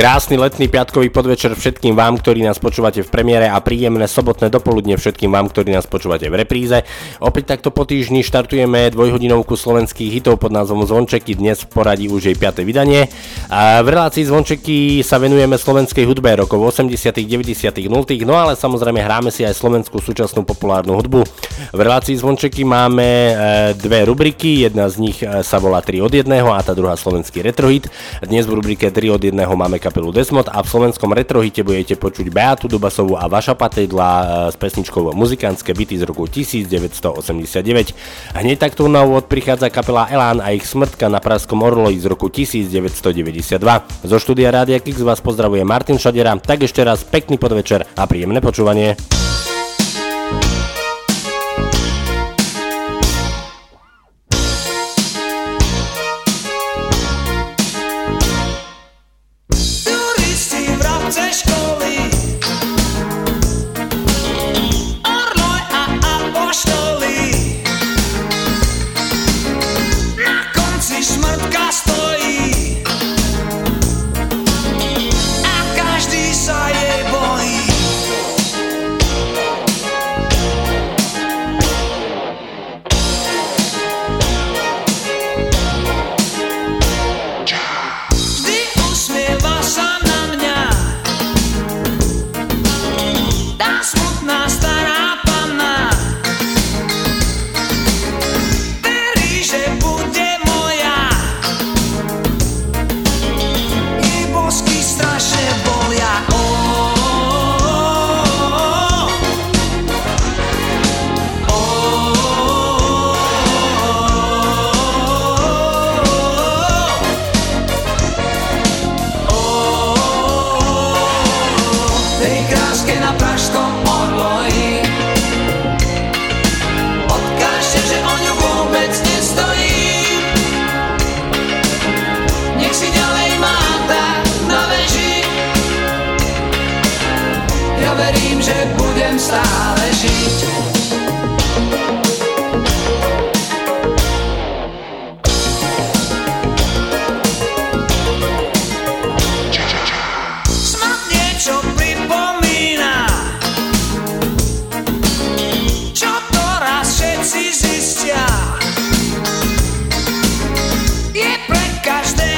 Krásny letný piatkový podvečer všetkým vám, ktorí nás počúvate v premiére a príjemné sobotné dopoludne všetkým vám, ktorí nás počúvate v repríze. Opäť takto po týždni štartujeme dvojhodinovku slovenských hitov pod názvom Zvončeky, dnes v poradí už jej 5. vydanie. A v relácii Zvončeky sa venujeme slovenskej hudbe rokov 80., 90., 0., no ale samozrejme hráme si aj slovenskú súčasnú populárnu hudbu. V relácii Zvončeky máme e, dve rubriky, jedna z nich e, sa volá 3 od 1 a tá druhá slovenský retrohit. Dnes v rubrike 3 od 1 máme kapelu Desmod a v slovenskom retrohite budete počuť Beatu Dubasovú a Vaša Patejdla e, s pesničkou Muzikantské byty z roku 1989. Hneď takto na úvod prichádza kapela Elán a ich smrtka na Pražskom Orloji z roku 1992. Zo štúdia Rádia Kix vás pozdravuje Martin Šadera, tak ešte raz pekný podvečer a príjemné počúvanie. Pre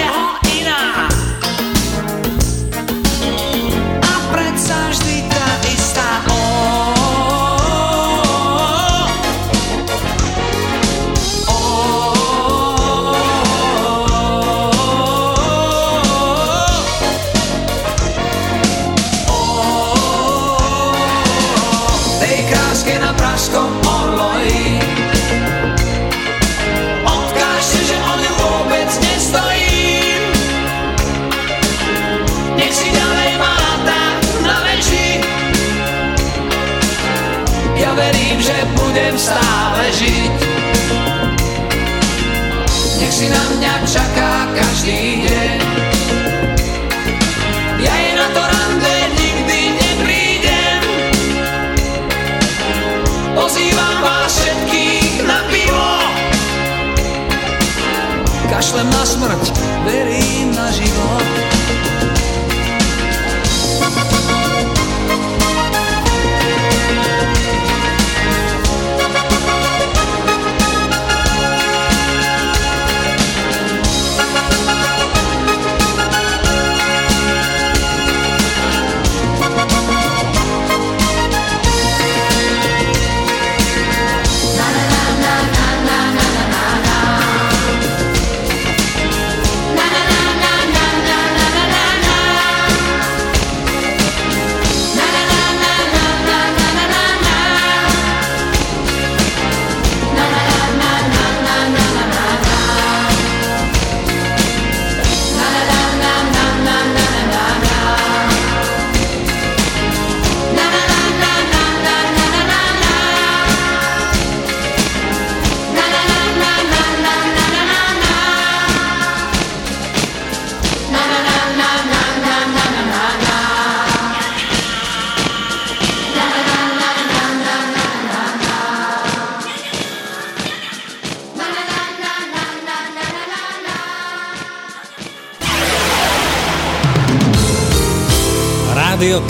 Kašlem na smrť, verím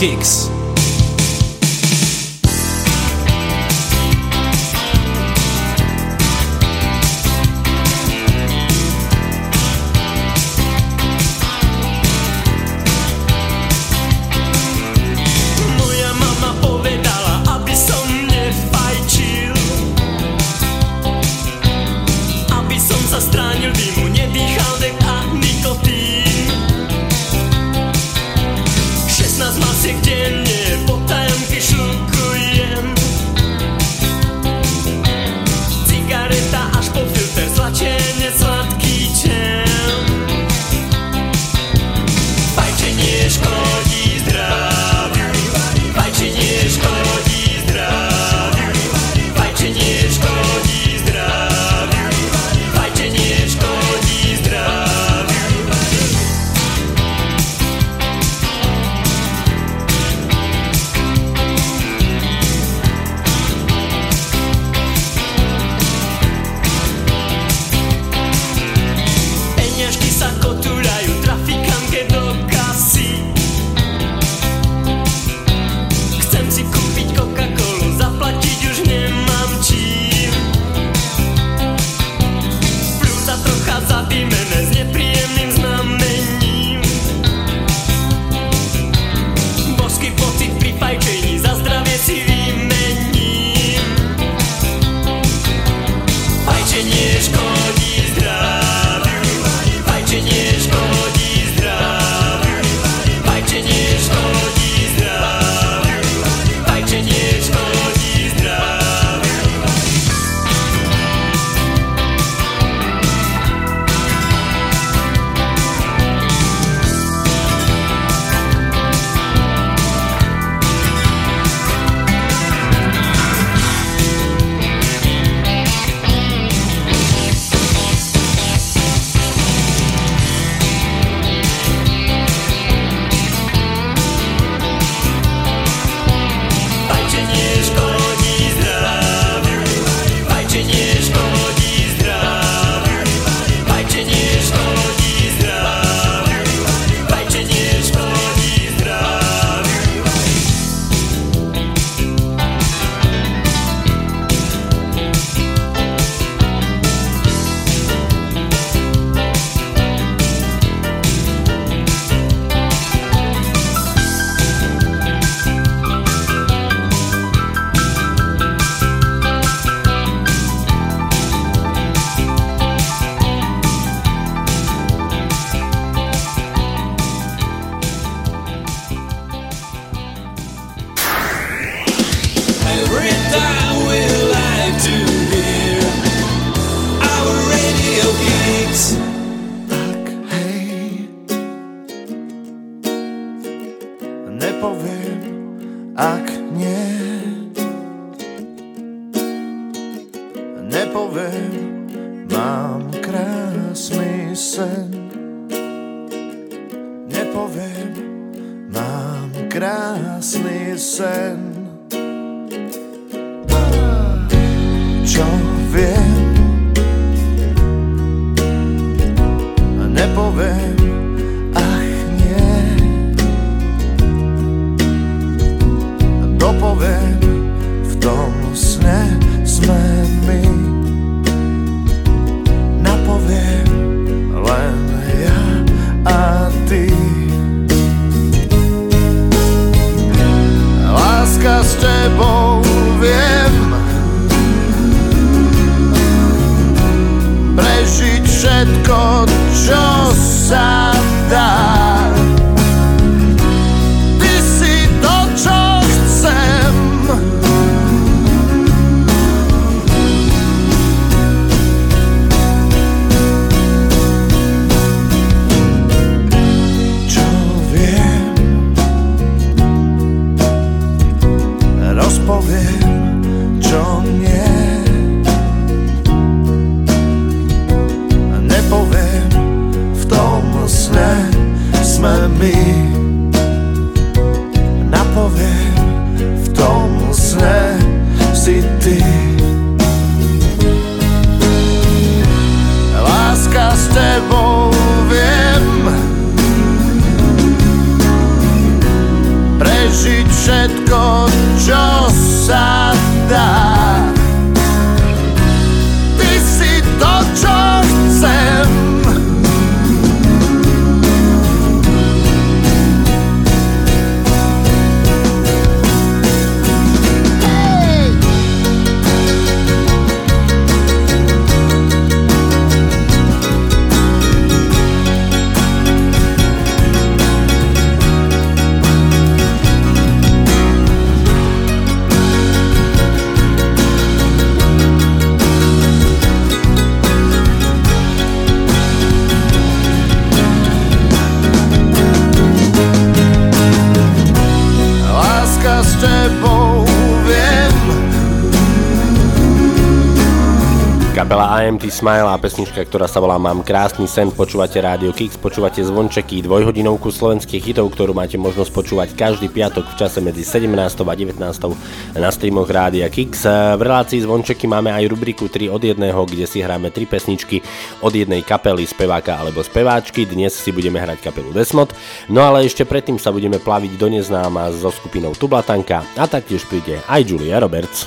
Kicks. IMT Smile a pesnička, ktorá sa volá Mám krásny sen, počúvate Rádio Kix, počúvate zvončeky, dvojhodinovku slovenských hitov, ktorú máte možnosť počúvať každý piatok v čase medzi 17. a 19. na streamoch Rádia Kix. V relácii zvončeky máme aj rubriku 3 od jedného, kde si hráme 3 pesničky od jednej kapely, speváka alebo speváčky. Dnes si budeme hrať kapelu Desmod. No ale ešte predtým sa budeme plaviť do neznáma so skupinou Tublatanka a taktiež príde aj Julia Roberts.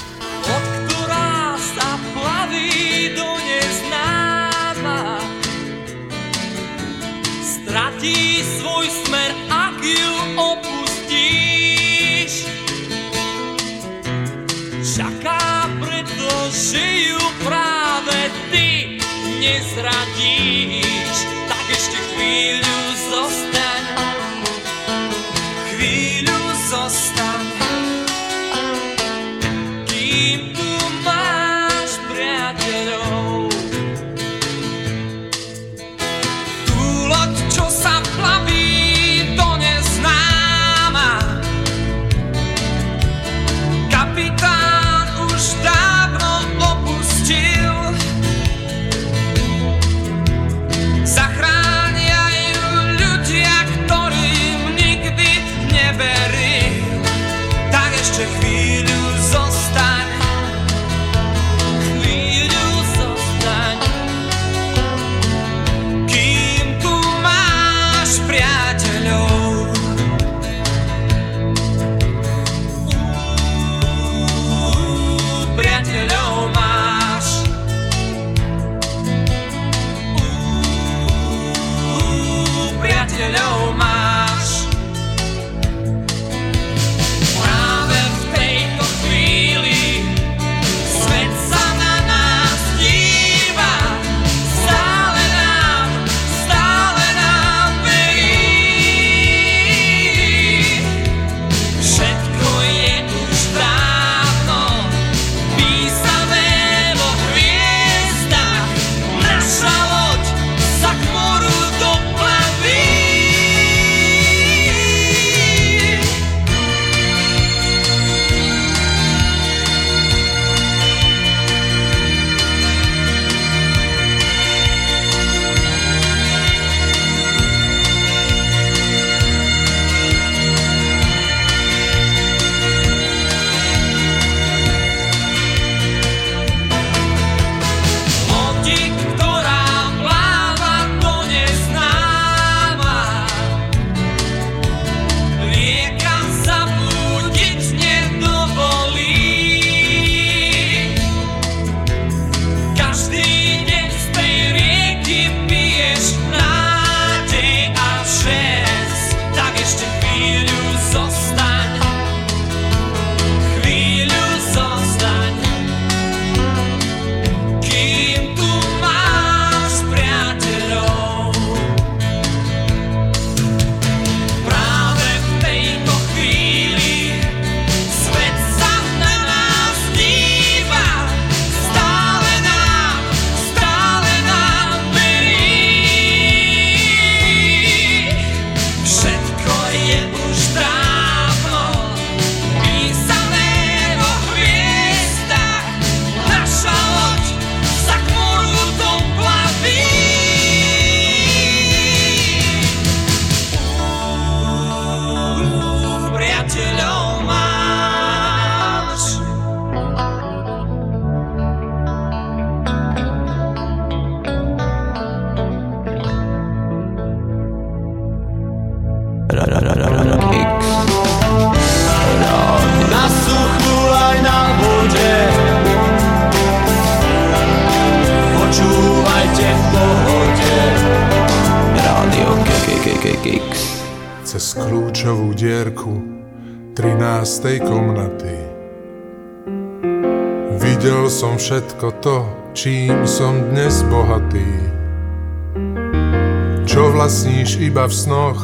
Iba v snoch,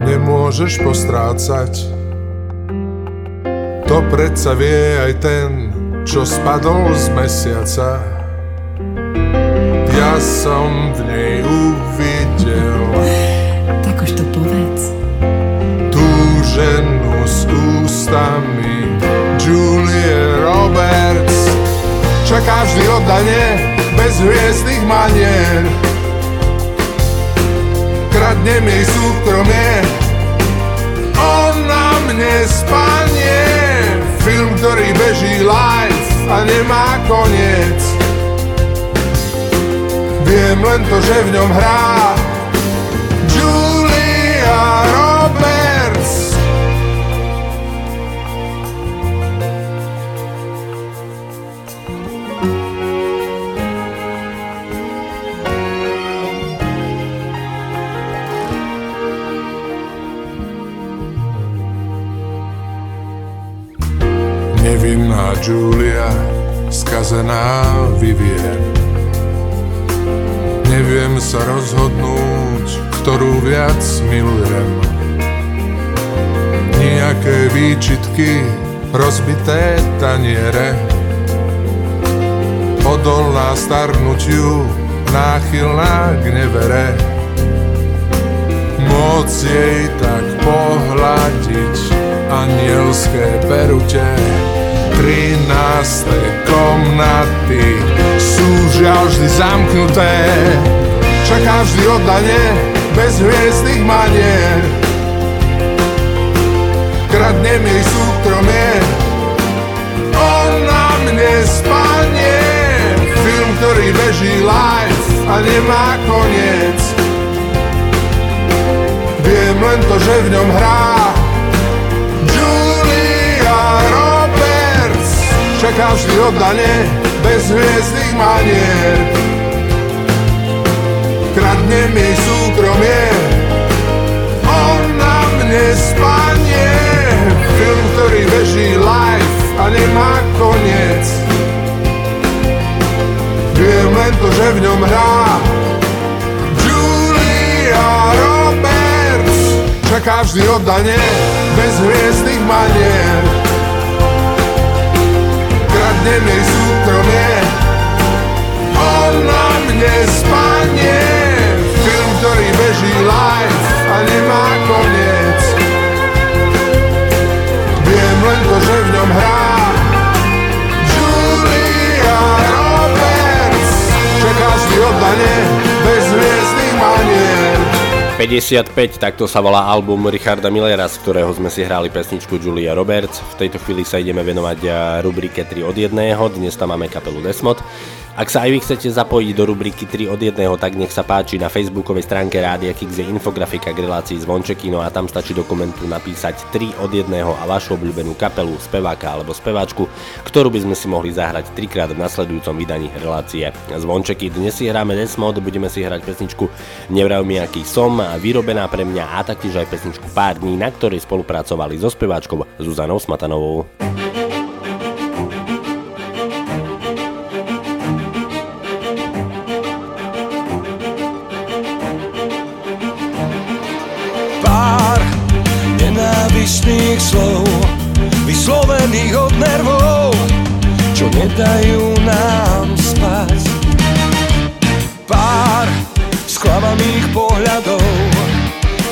nemôžeš postrácať. To predsa vie aj ten, čo spadol z mesiaca. Ja som v nej uvidel Tak už to povedz. tú ženu s ústami Julie Roberts Čaká vždy oddanie, bez hviezdnych manier. Kradnem jej súkromie, on na mne spanie. Film, ktorý beží live a nemá koniec. Viem len to, že v ňom hrá Julia Roberts. Julia, skazená Vivien. Neviem sa rozhodnúť, ktorú viac milujem. Nijaké výčitky, rozbité taniere. Odolná starnutiu, náchylná k nevere. Moc jej tak pohľadiť anielské perute. 13. komnaty sú žiaľ vždy zamknuté. Čaká vždy oddanie bez hviezdnych manier. Kradnem jej súkromie, on na mne spanie. Film, ktorý beží live a nemá koniec. Viem len to, že v ňom hrá Čaká vždy oddanie bez hviezdnych manier. Kradnem jej súkromie, on na mne spanie. Film, ktorý beží live a nemá koniec. Viem len to, že v ňom hrá Julia Roberts. Čaká vždy oddanie bez hviezdnych manier. Jej súkromie, on na mne spanie. Film, ktorý beží live a nemá koniec. Viem len to, že v ňom hrá Julia Roberts. Čaká vždy oddanie bez hviezdnych manier. 55, takto sa volá album Richarda Millera, z ktorého sme si hrali pesničku Julia Roberts. V tejto chvíli sa ideme venovať rubrike 3 od 1. Dnes tam máme kapelu Desmod. Ak sa aj vy chcete zapojiť do rubriky 3 od 1, tak nech sa páči na facebookovej stránke Rádia Kix je infografika k relácii Zvončeky, no a tam stačí do komentu napísať 3 od 1 a vašu obľúbenú kapelu, speváka alebo speváčku, ktorú by sme si mohli zahrať trikrát v nasledujúcom vydaní relácie Zvončeky. Dnes si hráme Desmod, budeme si hrať pesničku Nevrav mi aký som, vyrobená pre mňa a taktiež aj pesničku Pár dní, na ktorej spolupracovali so speváčkou Zuzanou Smatanovou. Nedajú nám spať. Pár sklamaných pohľadov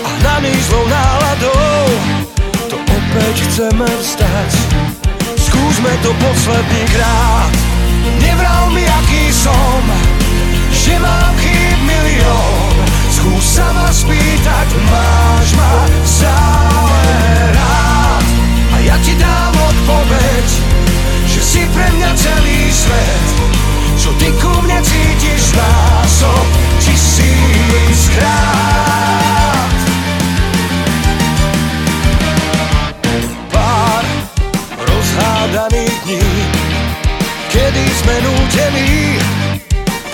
a hnaných zlou náladou, to opäť chceme vzdať. Skúsme to posledný krát, nevral mi aký som, že mám chýb milión. Skús sa ma spýtať, máš ma stále rád. A ja ti dám odpoveď, si pre mňa celý svet. Čo ty ku mne cítiš násob tisíckrát. Pár rozhádaných dní, kedy sme nútení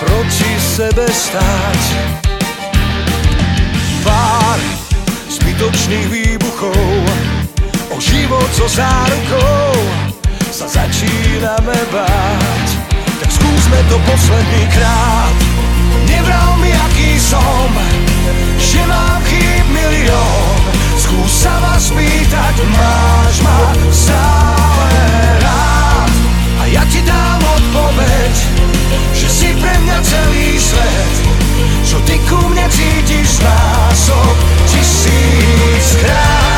proti sebe stáť pár zbytočných výbuchov O život so zárukou sa začíname báť. Tak skúsme to posledný krát. Nevral mi aký som, že mám chýb milión. Skús sa ma spýtať, máš ma stále rád. A ja ti dám odpoveď, že si pre mňa celý svet. Čo ty ku mne cítiš násob tisíckrát.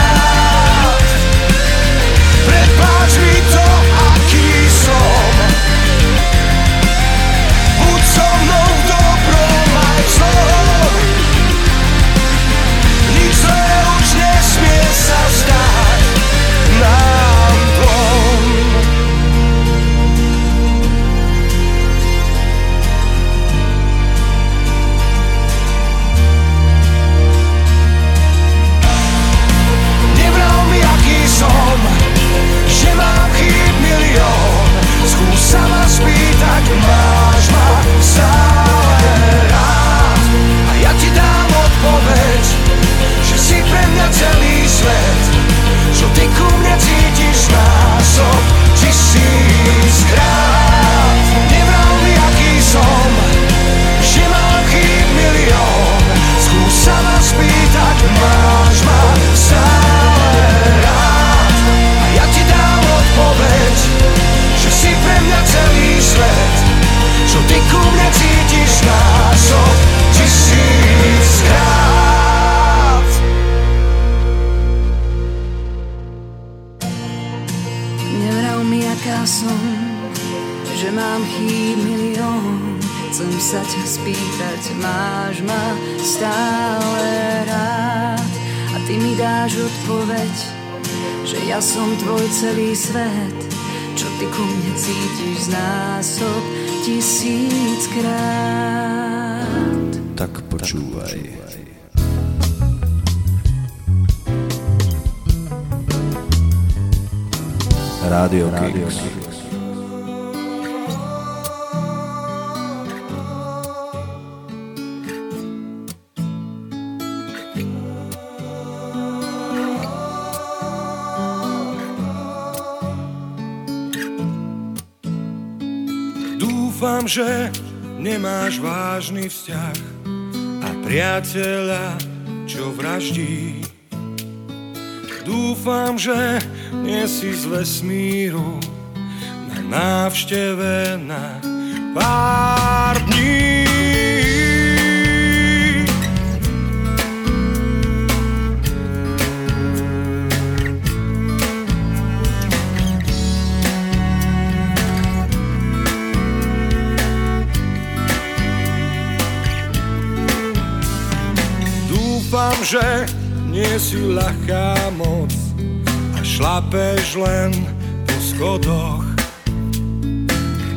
Celý svet, čo ty ku mne cítiš znásob tisíckrát. Tak počúvaj. Rádio Kicks. Dúfam, že nemáš vážny vzťah a priateľa, čo vraždí. Dúfam, že nie si z vesmíru na návšteve na pár dní. Že nie si ľahká moc a šlapeš len po schodoch.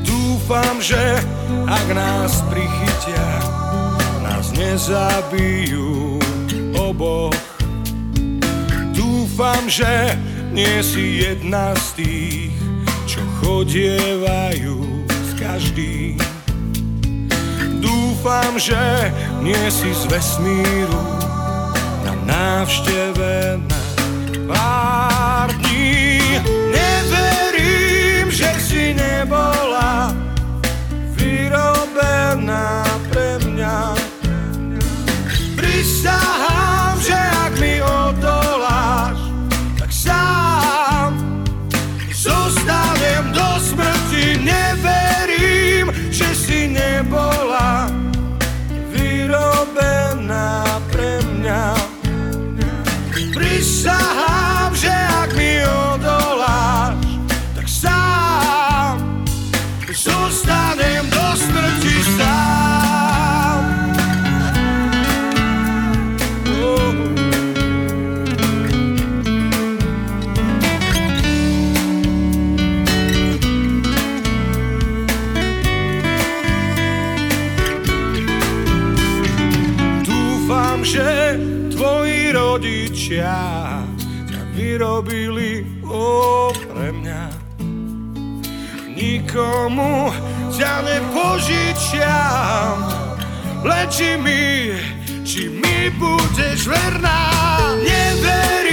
Dúfam, že ak nás prichytia, nás nezabijú oboch. Dúfam, že nie si jedna z tých, čo chodievajú s každým. Dúfam, že nie si z vesmíru na návšteve na pár dní. Neverím, že si nebola Nikomu ťa nepožičiam, len či mi, či mi budeš verná. Neverím,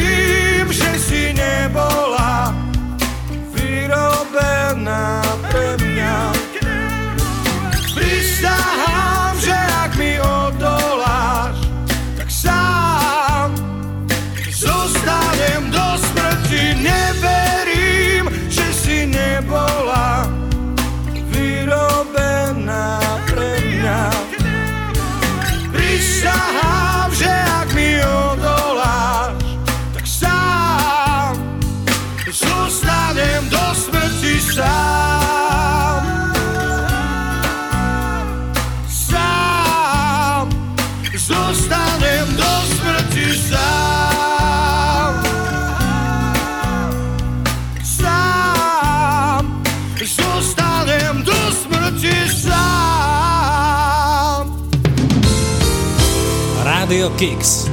Kicks.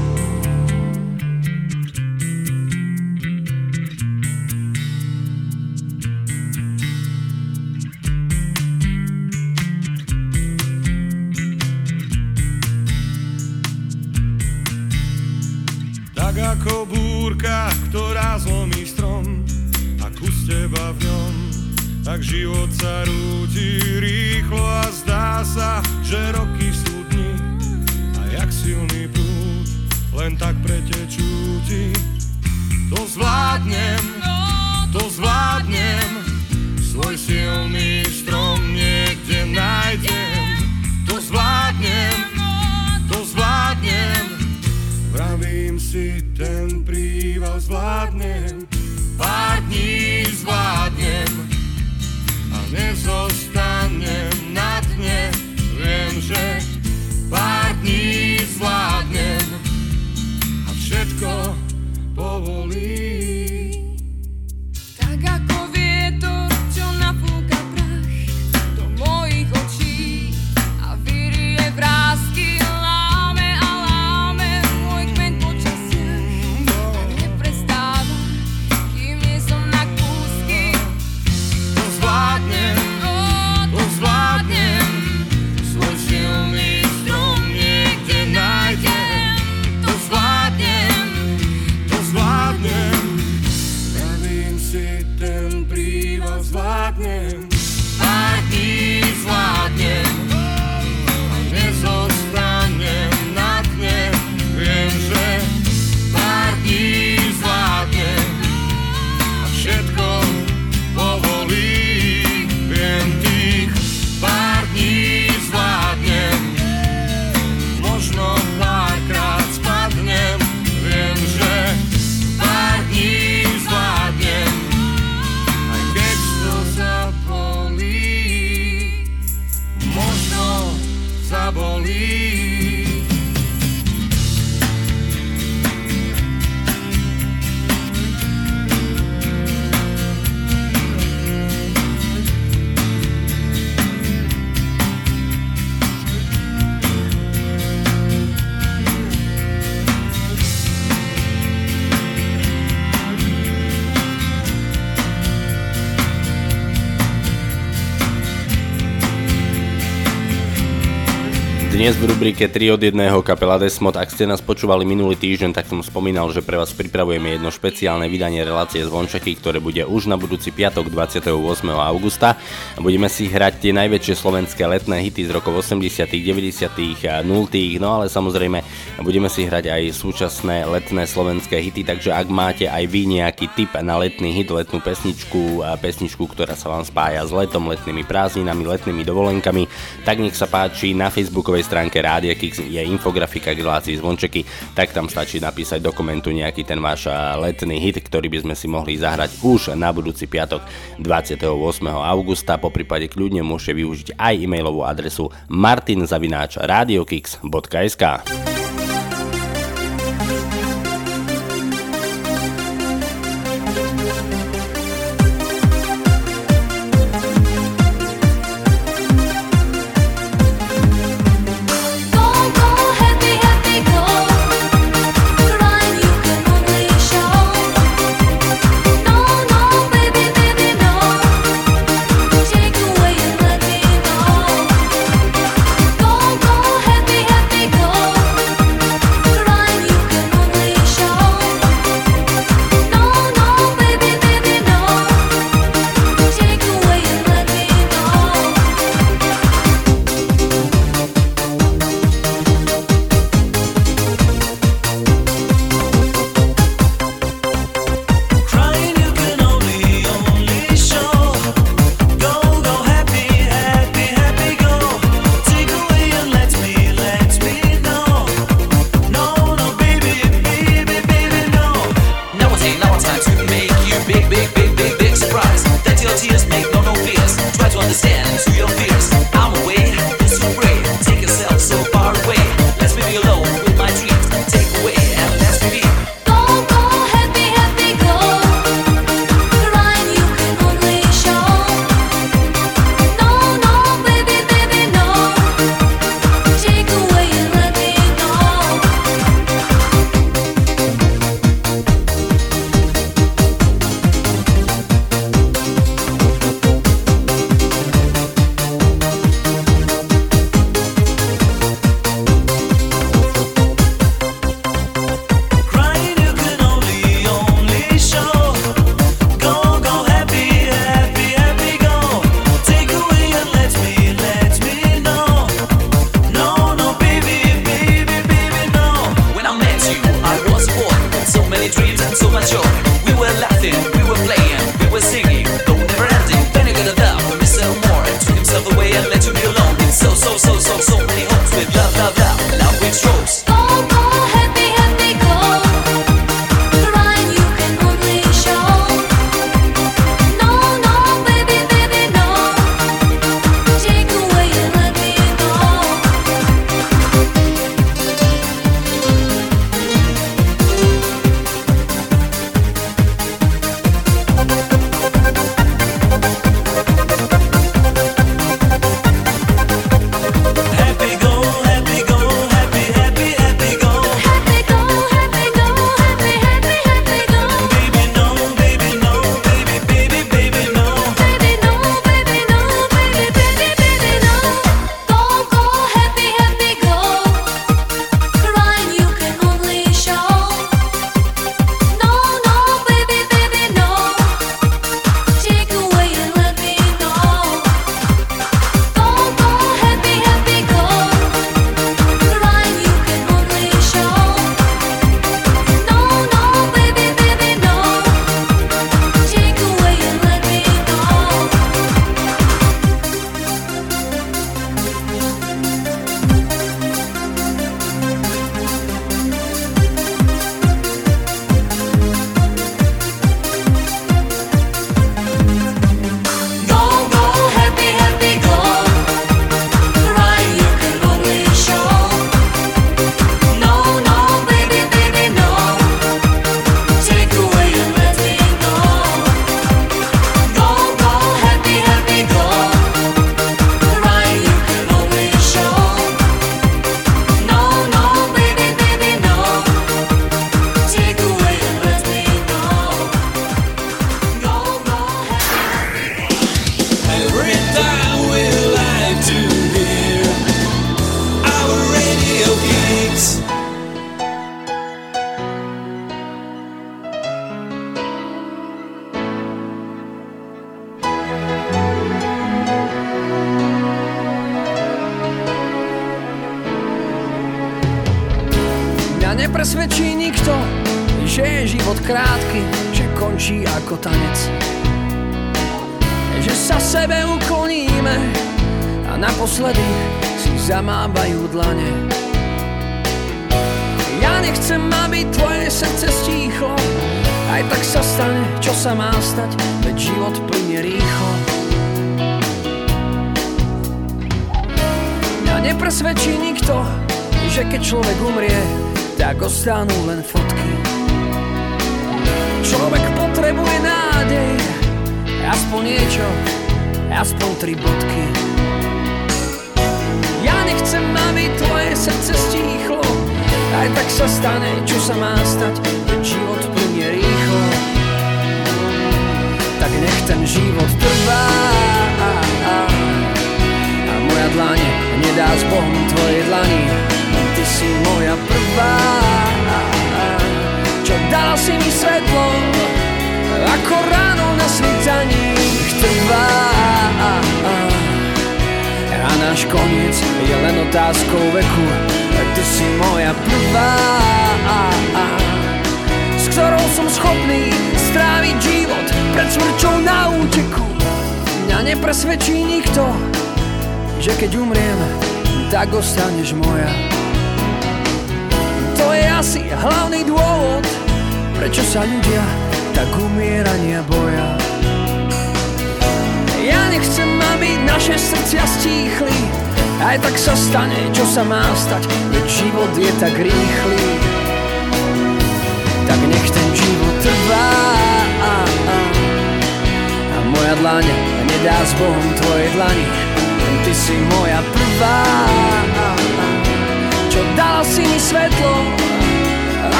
Dnes v rubrike 3 od 1 kapela Desmod, ak ste nás počúvali minulý týždeň, tak som spomínal, že pre vás pripravujeme jedno špeciálne vydanie relácie Vončeky, ktoré bude už na budúci piatok 28. augusta. Budeme si hrať tie najväčšie slovenské letné hity z rokov 80., 90., 0., no ale samozrejme budeme si hrať aj súčasné letné slovenské hity, takže ak máte aj vy nejaký tip na letný hit, letnú pesničku, pesničku, ktorá sa vám spája s letom, letnými prázdninami, letnými dovolenkami, tak nech sa páči na facebookovej stránke Rádia Kix je infografika k relácii zvončeky, tak tam stačí napísať do komentu nejaký ten váš letný hit, ktorý by sme si mohli zahrať už na budúci piatok 28. augusta. Po prípade kľudne môžete využiť aj e-mailovú adresu martinzavináč.radiokix.sk.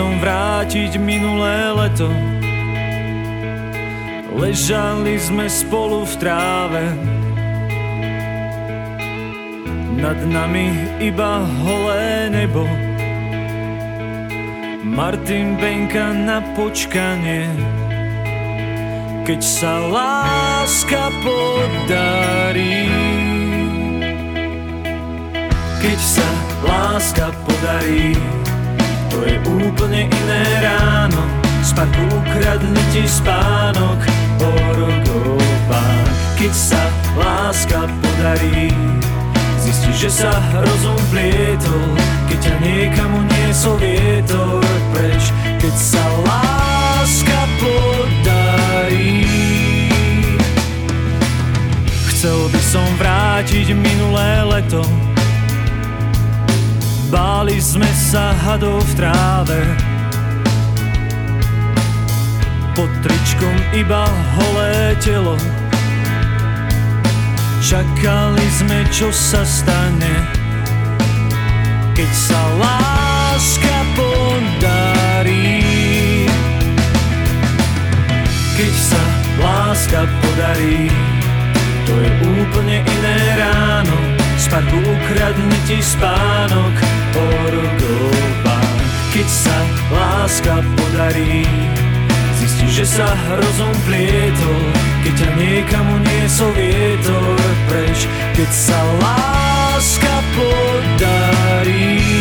som vrátiť minulé leto. Ležali sme spolu v tráve. Nad nami iba holé nebo. Martin Benka na počkanie. Keď sa láska podarí. Keď sa láska podarí to je úplne iné ráno. Spak ukradne ti spánok o rokov Keď sa láska podarí Zistíš, že sa rozum plietol. Keď ťa niekam uniesol vietor preč? Keď sa láska podarí. Chcel by som vrátiť minulé leto Báli sme sa hadov v tráve. Pod tričkom iba holé telo. Čakali sme, čo sa stane Keď sa láska podarí. Keď sa láska podarí To je úplne iné ráno. Šparku ukradni ti spánok porugova Keď sa láska podarí zistí, že sa rozum plietol Keď ťa niekam uniesol vietor preč Keď sa láska podarí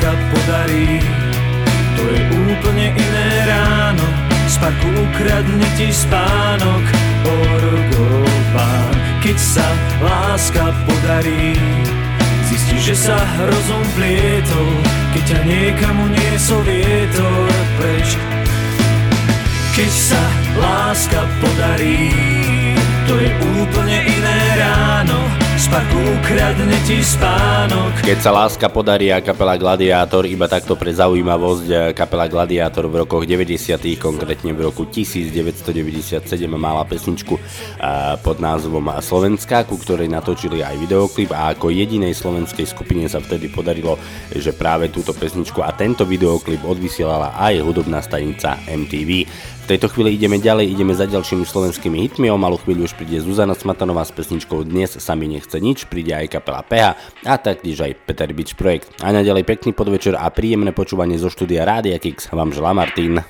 láska podarí. To je úplne iné ráno Z parku ukradne ti spánok Orgován. Keď sa láska podarí Zistíš, že sa hrozom plietol Keď ťa niekam uniesol vietor preč. Keď sa láska podarí To je úplne iné ráno z parku ukradne ti spánok Keď sa láska podarí a kapela Gladiátor, iba takto pre zaujímavosť, eh, kapela Gladiátor v rokoch 90. konkrétne v roku 1997 mala pesničku eh, pod názvom Slovenská, ku ktorej natočili aj videoklip a ako jedinej slovenskej skupine sa vtedy podarilo, že práve túto pesničku a tento videoklip odvysielala aj hudobná stanica MTV. Tejto chvíli ideme ďalej, ideme za ďalšími slovenskými hitmi, o malú chvíľu už príde Zuzana Smatanová s pesničkou Dnes sa mi nechce nič, príde aj kapela PH a taktiež aj Peter Beach Projekt. A naďalej pekný podvečer a príjemné počúvanie zo štúdia Rádia Kix vám želá Martin.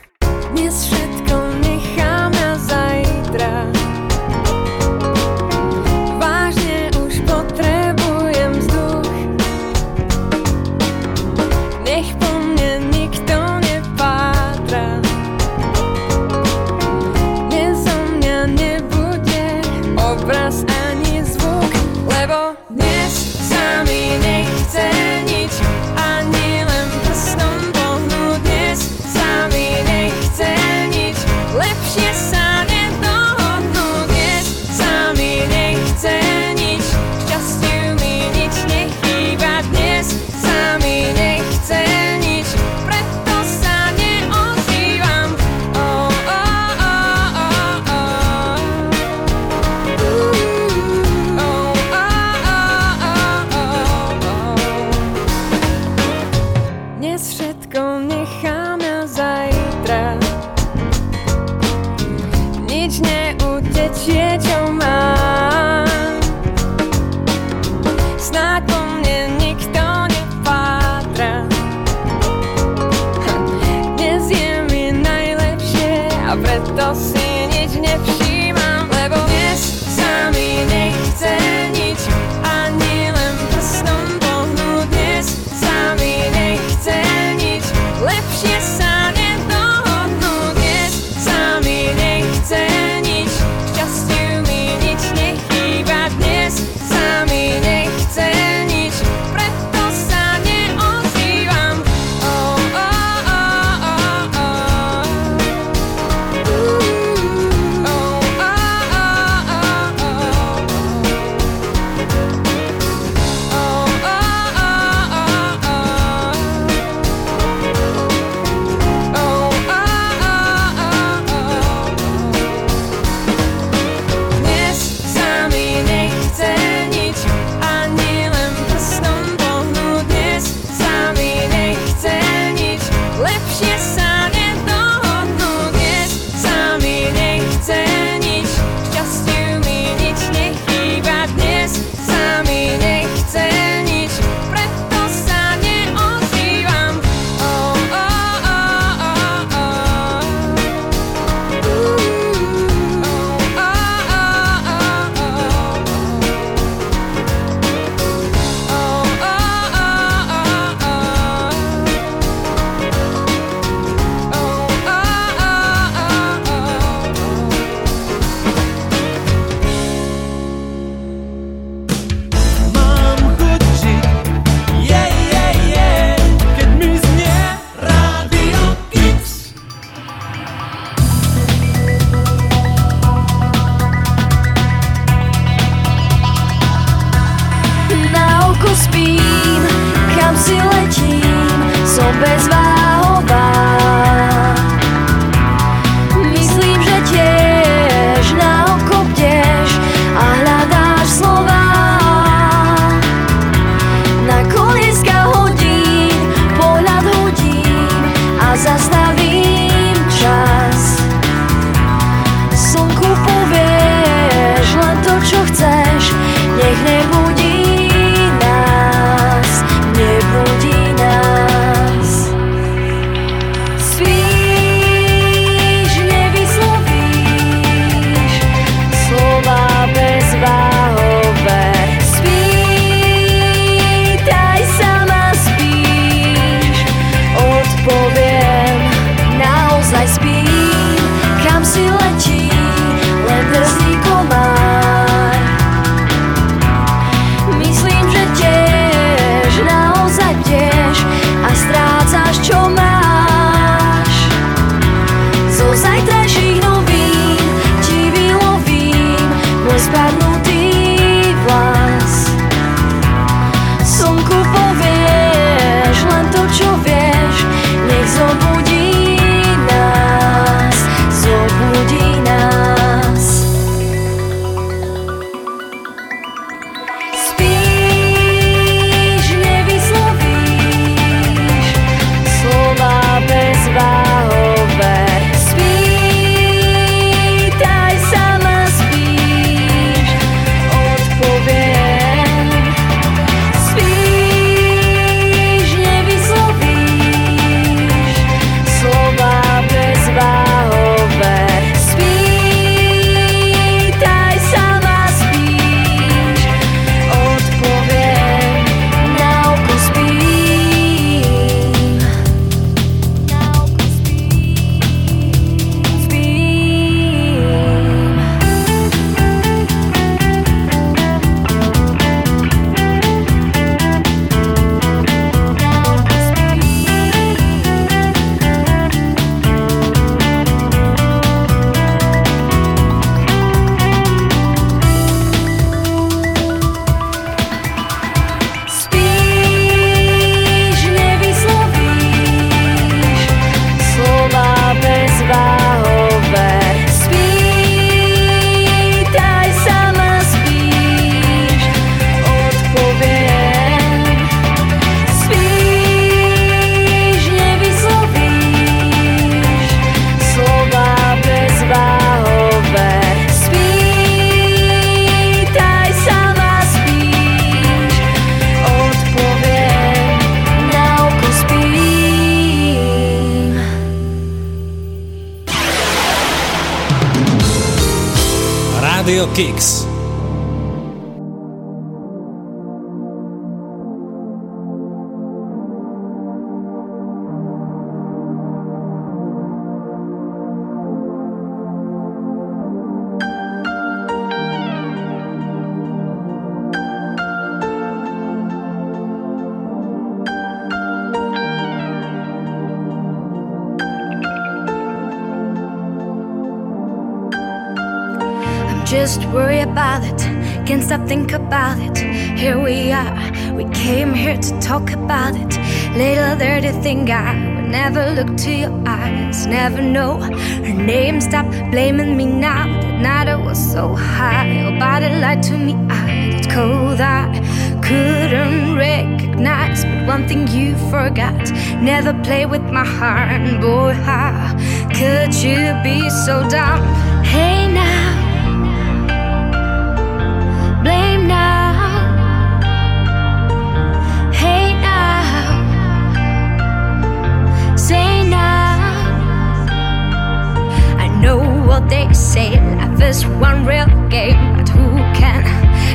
Is one real game, but who can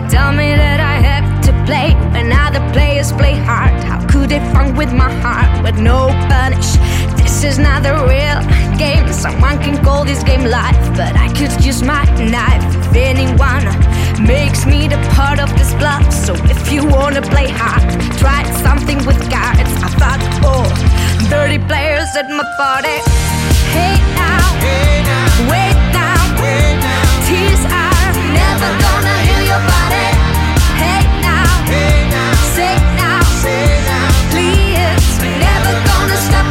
tell me that I have to play when other players play hard? How could they fun with my heart with no punish? This is not the real game. Someone can call this game life, but I could use my knife if anyone makes me the part of this bluff. So if you wanna play hard, try something with cards. I thought, oh, dirty players at my party. Hey now, wait now, tears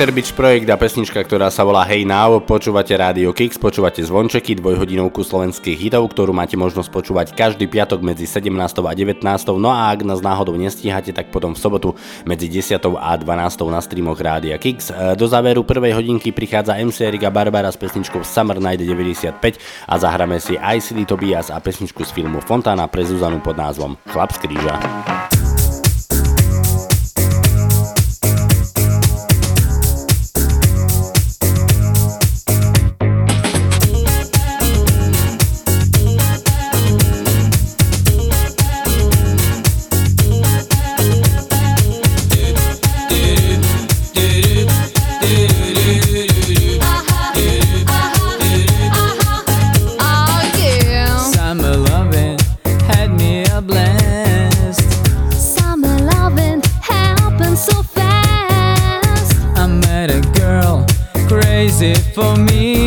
Peter Beach projekt a pesnička, ktorá sa volá Hey Now, počúvate Radio Kicks, počúvate zvončeky, dvojhodinovku slovenských hitov, ktorú máte možnosť počúvať každý piatok medzi 17. a 19. No a ak nás náhodou nestíhate, tak potom v sobotu medzi 10. a 12. na streamoch Rádia Kicks. E, Do záveru prvej hodinky prichádza MC Erika Barbara s pesničkou Summer Night 95 a zahráme si ICD Tobias a pesničku z filmu Fontana pre Zuzanu pod názvom Chlap z kríža. For me.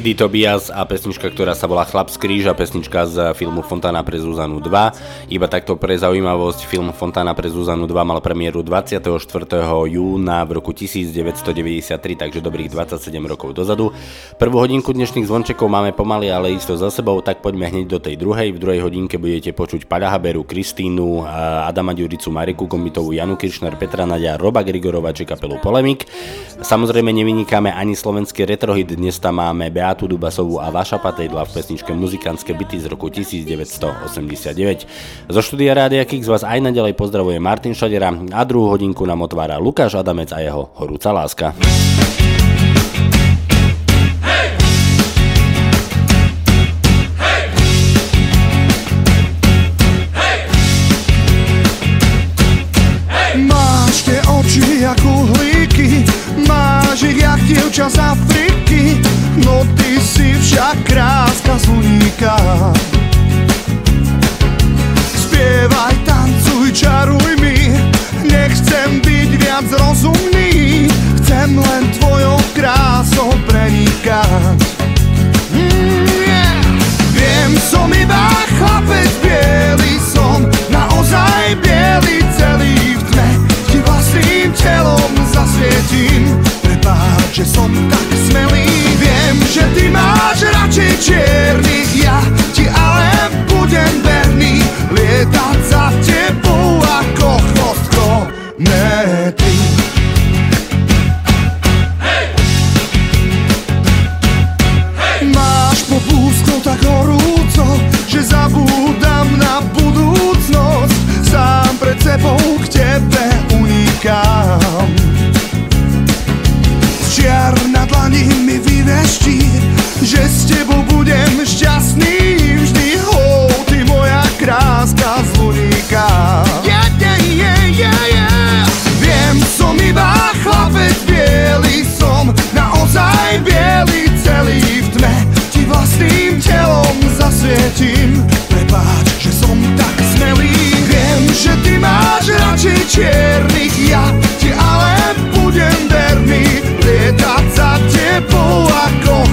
Sidy Tobias a pesnička, ktorá sa volá Chlap z kríža, pesnička z filmu Fontana pre Zuzanu 2. Iba takto pre zaujímavosť, film Fontana pre Zuzanu 2 mal premiéru 24. júna v roku 1993, takže dobrých 27 rokov dozadu. Prvú hodinku dnešných zvončekov máme pomaly, ale isto za sebou, tak poďme hneď do tej druhej. V druhej hodinke budete počuť Paľa Haberu, Kristínu, Adama Ďuricu, Mariku Gombitovú, Janu Kiršner, Petra Nadia, Roba Grigorova či kapelu Polemik. Samozrejme nevynikáme ani slovenský retrohit, dnes tam máme Beatu Dubasovú a Vaša Patejdla v pesničke Muzikantské byty z roku 1989. Zo štúdia Rádia Kix vás aj naďalej pozdravuje Martin Šadera a druhú hodinku nám otvára Lukáš Adamec a jeho horúca láska. Oči ako uhlíky Máš ich jak dievča z Afriky. No ty si však kráska z uníka Spievaj, tancuj, čaruj mi. Nechcem byť viac rozumný. Chcem len tvojou krásou prenikať. Mm, yeah. Viem, som iba chlapec biely Som. Naozaj biely zasvietím. Prepáč, že som tak smelý. Viem, že ty máš radšej čiernych. Ja ti ale budem verný. Lietať za tebou ako chvostko. Metry Máš popúsko tak horúco, že zabúdam na budúcnosť. Sám pred sebou k tebe unikám dlani mi vyveští, že s tebou budem šťastný. Vždy ho, ty moja kráska z Luníka yeah, yeah, yeah, yeah, yeah. Viem, som iba chlapec biely Som naozaj biely celý v tme. Ti vlastným telom zasvietím. Prepáč, že som tak smelý. Viem, že ty máš radšej čiernych Ja ti ale budem verný. Lietať za tebou ako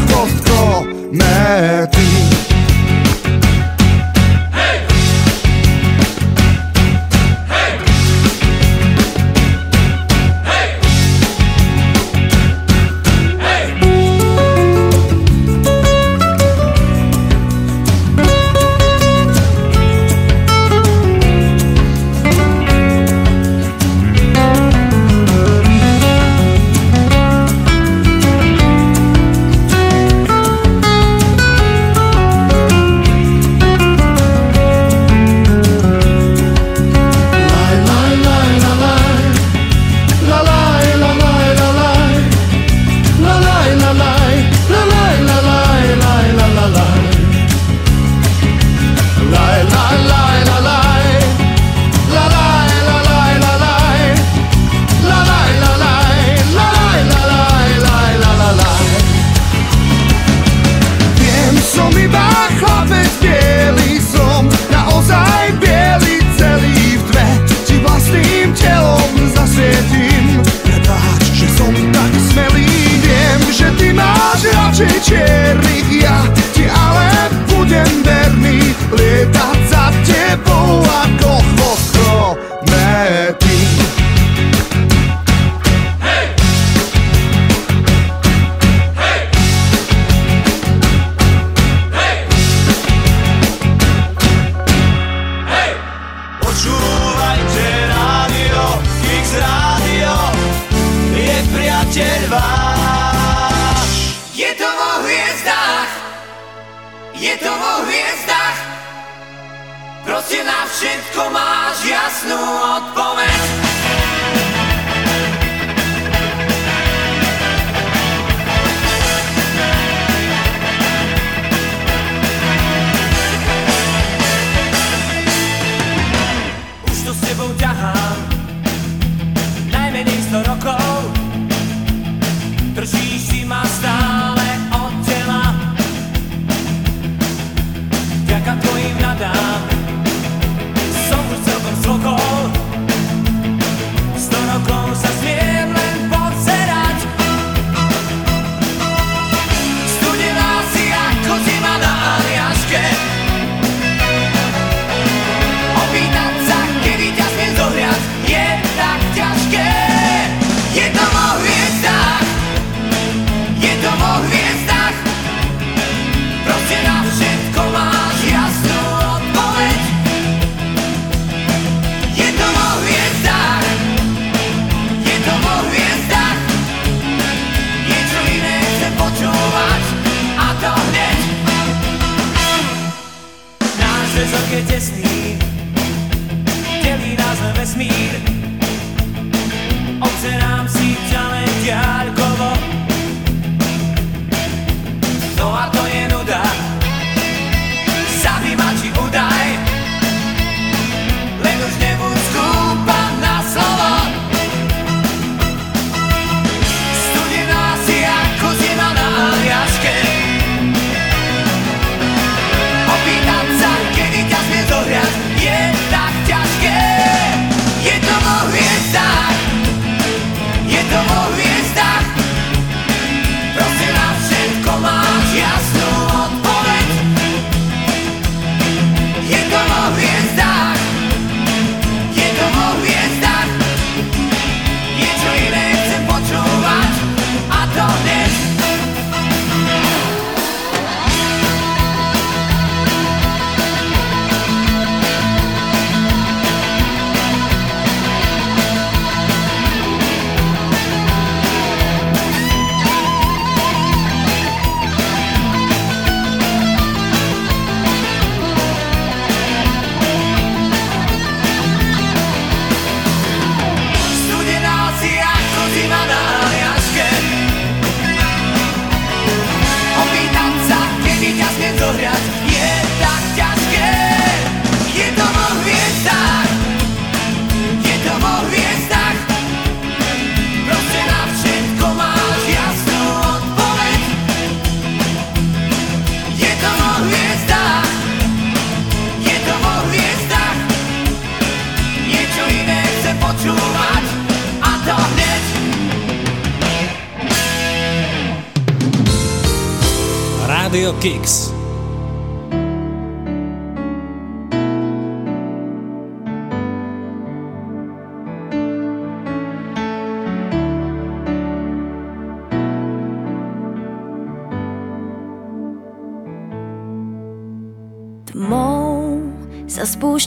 je to vo hviezdách, proste na všetko máš jasnú odpoveď. Už to s tebou ťahám. Najmenej 100 rokov. Držíš si ma stále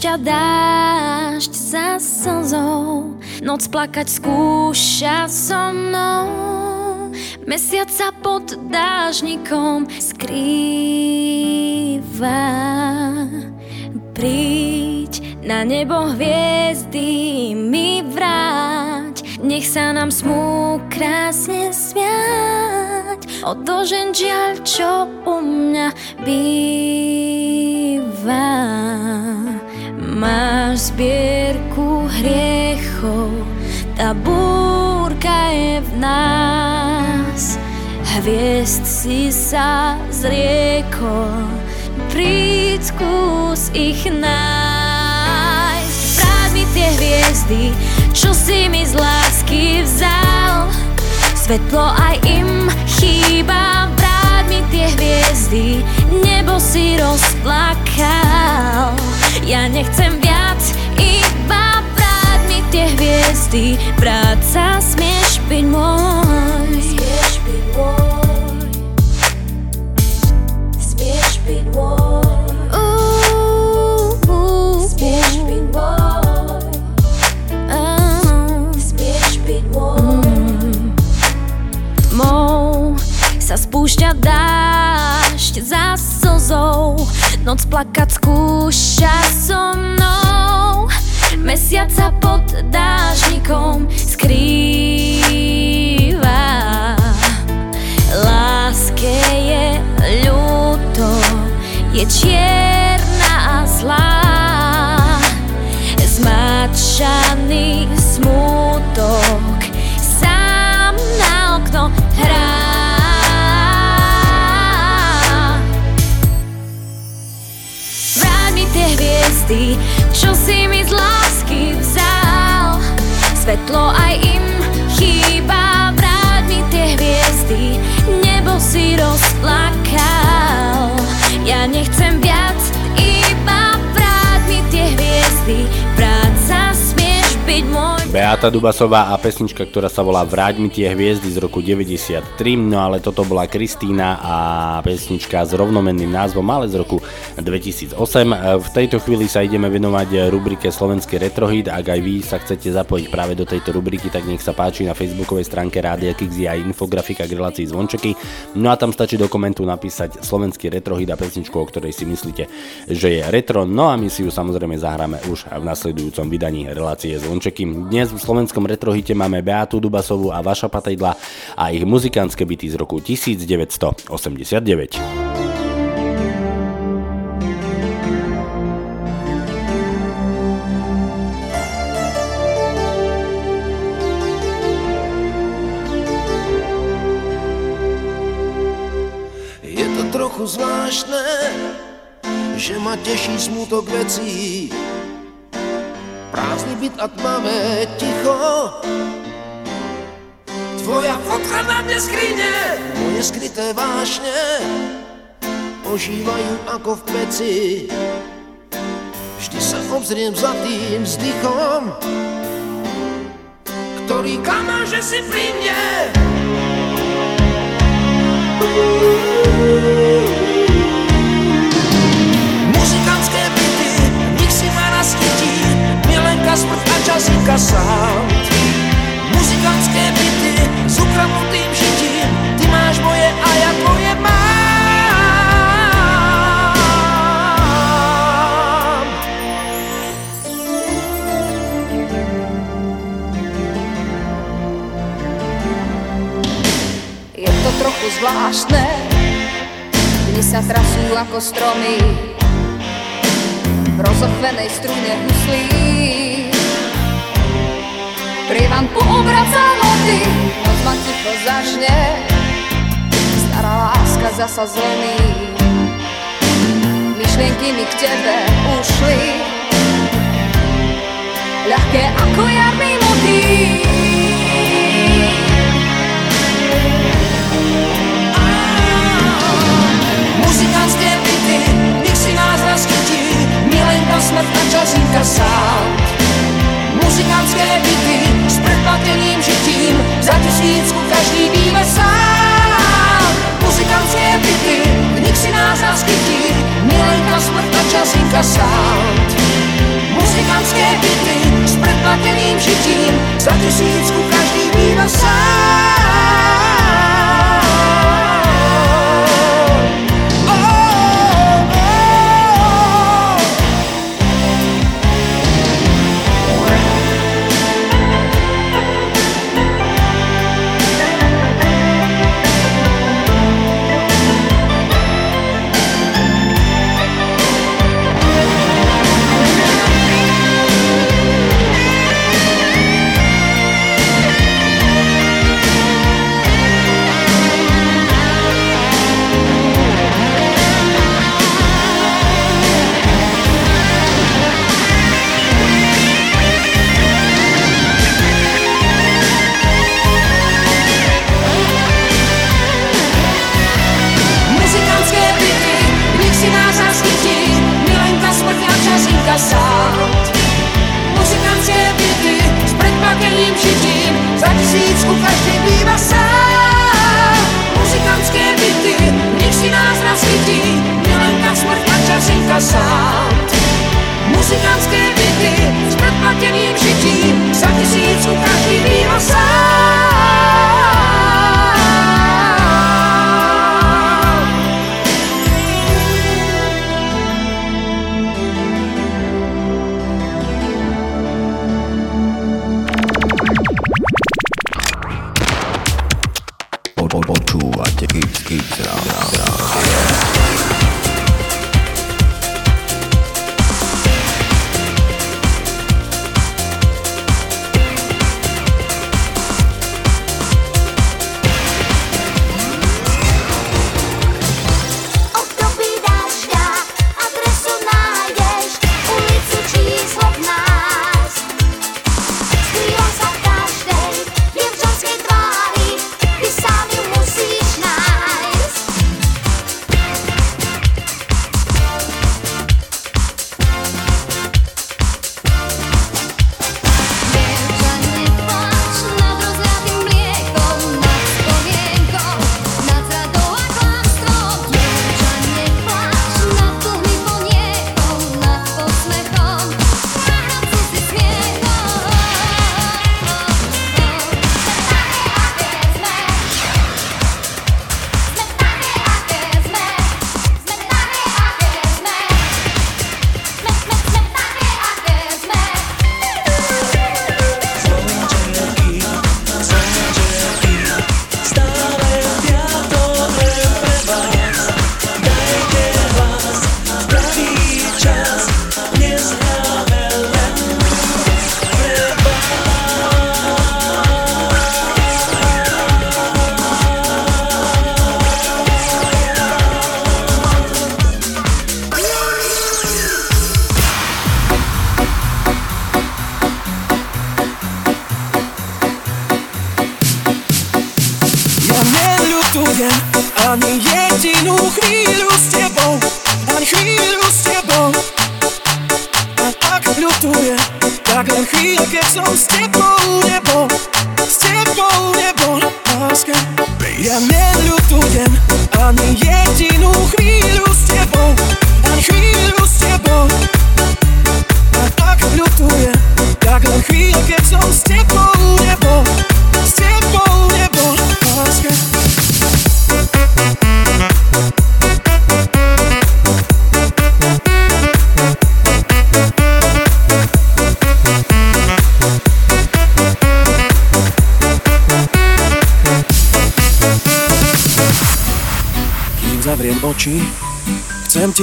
spúšťa dážď za slzou. Noc plakať skúša so mnou. Mesiac sa pod dážnikom skrýva. Príď na nebo hviezdy mi vráť. Nech sa nám smú krásne smiať. Odložen žiaľ, čo u mňa býva Máš zbierku hriechov. Tá búrka je v nás. Hviezd si sa zriekol Príď skús ich nájsť. Vráť mi tie hviezdy, čo si mi z lásky vzal. Svetlo aj im chýba. Vráť mi tie hviezdy, nebo si rozplakal Ja nechcem viac, iba vráť mi tie hviezdy. Práca smieš byť môj. Smieš byť môj. Smieš byť môj. Sa spúšťa dážď za slzou. Noc plakať skúša so mnou. Mesiac sa pod dážnikom skrýva. Láske je ľúto, je čierna a zlá. Zmačaný smútok Svetlo aj im chýba. Vráť mi tie hviezdy, nebo si rozplakal. Ja nechcem viac, Beata Dubasová a pesnička, ktorá sa volá Vráť mi tie hviezdy z roku 93, no ale toto bola Kristýna a pesnička s rovnomenným názvom, ale z roku 2008. V tejto chvíli sa ideme venovať rubrike Slovenský retrohit, ak aj vy sa chcete zapojiť práve do tejto rubriky, tak nech sa páči na facebookovej stránke Rádia Kix je aj infografika k relácii zvončeky, no a tam stačí do komentu napísať Slovenský retrohit a pesničku, o ktorej si myslíte, že je retro, no a my si ju samozrejme zahráme už v nasledujúcom vydaní relácie zvončeky. Dnes v slovenskom retrohite máme Beatu Dubasovú a Vaša Patejdla a ich muzikantské byty z roku 1989. Je to trochu zvláštne, že ma teší smutok vecí. Prázdny byt a tmavé ticho. Tvoja fotka na mne skrine, moje skryté vášne ožívajú ako v peci. Vždy sa obzriem za tým vzdychom, ktorý klamá, že si pri mne. Muzikantské Milenka smrt a sound. Muzikantské byty s ukradnutým žitím, ty máš moje a ja tvoje mám. Je to trochu zvláštne, dni sa trasú ako stromy v rozochvenej strune huslí. Prievan poobraca noc ma ticho zažne, stará láska zasa zlomí. Myšlienky mi k tebe ušli, ľahké ako jarný motív. Muzikantské byty, nech si nás naskytí, Milenka smrt a časinka sound. Muzikantské byty s predplateným žitím, za tisícku každý býva sám. Muzikantské byty, nech si nás naskytí, Milenka smrt a časinka sound. Muzikantské byty s predplateným žitím, za tisícku každý býva sám.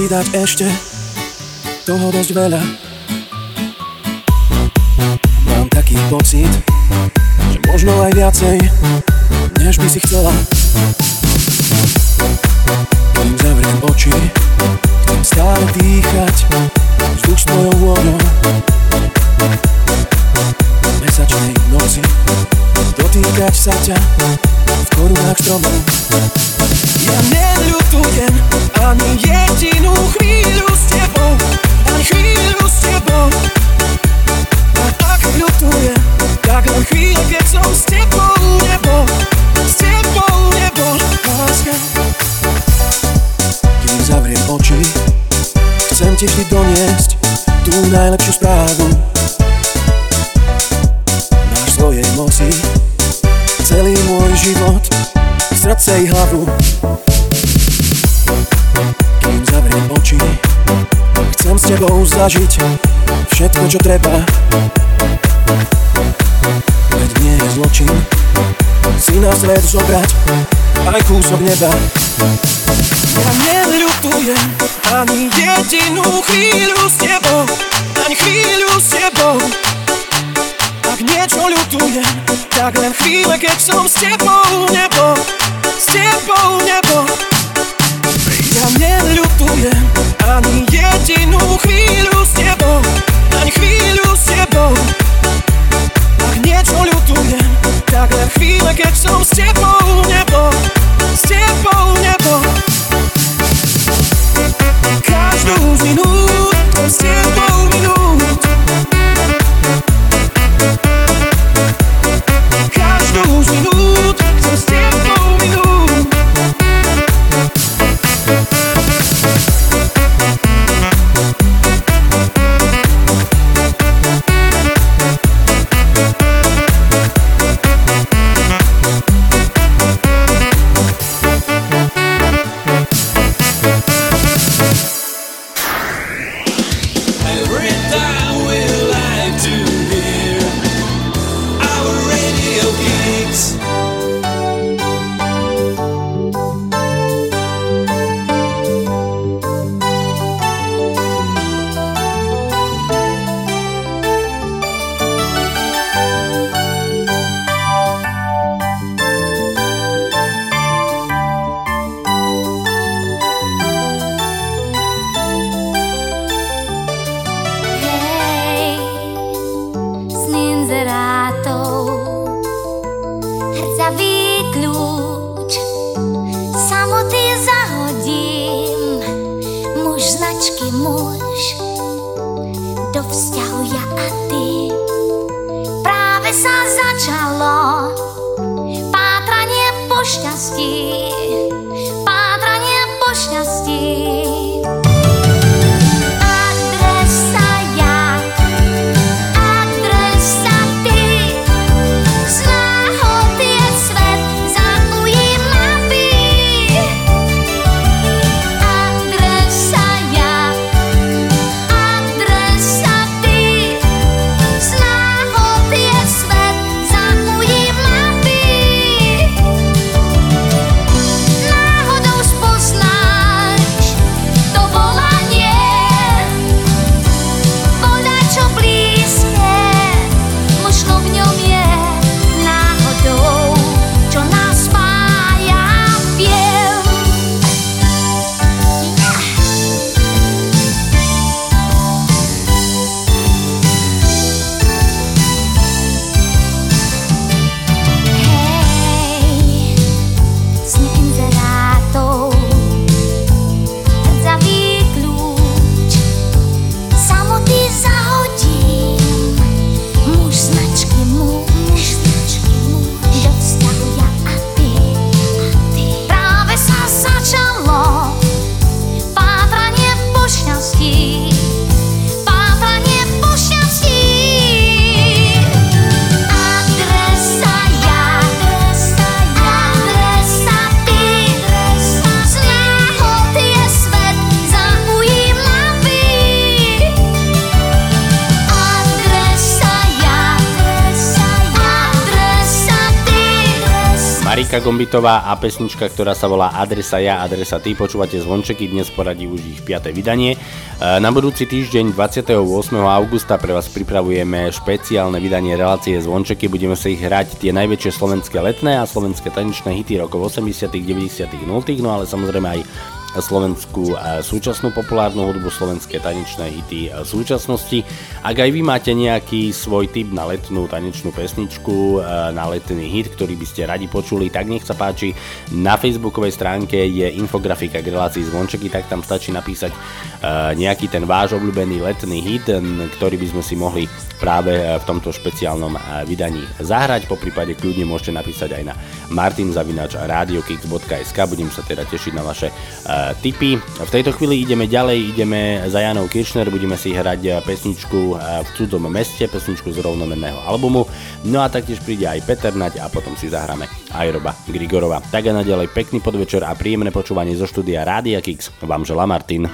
pridať ešte toho dosť veľa. Mám taký pocit, že možno aj viacej, než by si chcela. čo treba? Veď nie je zločin. Si na svet zobrať Aj kúsok neba. Ja neľutujem Ani jedinú chvíľu s tebou Ani chvíľu s tebou. Ak niečo ľutujem Tak len chvíle, keď som s tebou nebo Erika Gombitová a pesnička, ktorá sa volá Adresa ja, adresa ty. Počúvate zvončeky, dnes poradí už ich 5. vydanie. E, Na budúci týždeň 28. augusta pre vás pripravujeme špeciálne vydanie relácie zvončeky. Budeme sa ich hrať tie najväčšie slovenské letné a slovenské tanečné hity rokov 80., 90., 0., no ale samozrejme aj slovenskú súčasnú populárnu hudbu, slovenské tanečné hity súčasnosti. Ak aj vy máte nejaký svoj tip na letnú tanečnú pesničku, na letný hit, ktorý by ste radi počuli, tak nech sa páči. Na facebookovej stránke je infografika k relácii zvončeky, tak tam stačí napísať nejaký ten váš obľúbený letný hit, ktorý by sme si mohli práve e, v tomto špeciálnom e, vydaní zahrať. Po prípade kľudne môžete napísať aj na martinzavinač.radiokix.sk Budem sa teda tešiť na vaše e, tipy. V tejto chvíli ideme ďalej, ideme za Janou Kirchner, budeme si hrať pesničku v cudzom meste, pesničku z rovnomenného albumu. No a taktiež príde aj Peter Naď a potom si zahráme aj Roba Grigorova. Tak a naďalej pekný podvečer a príjemné počúvanie zo štúdia Rádia Kix vám želá Martin.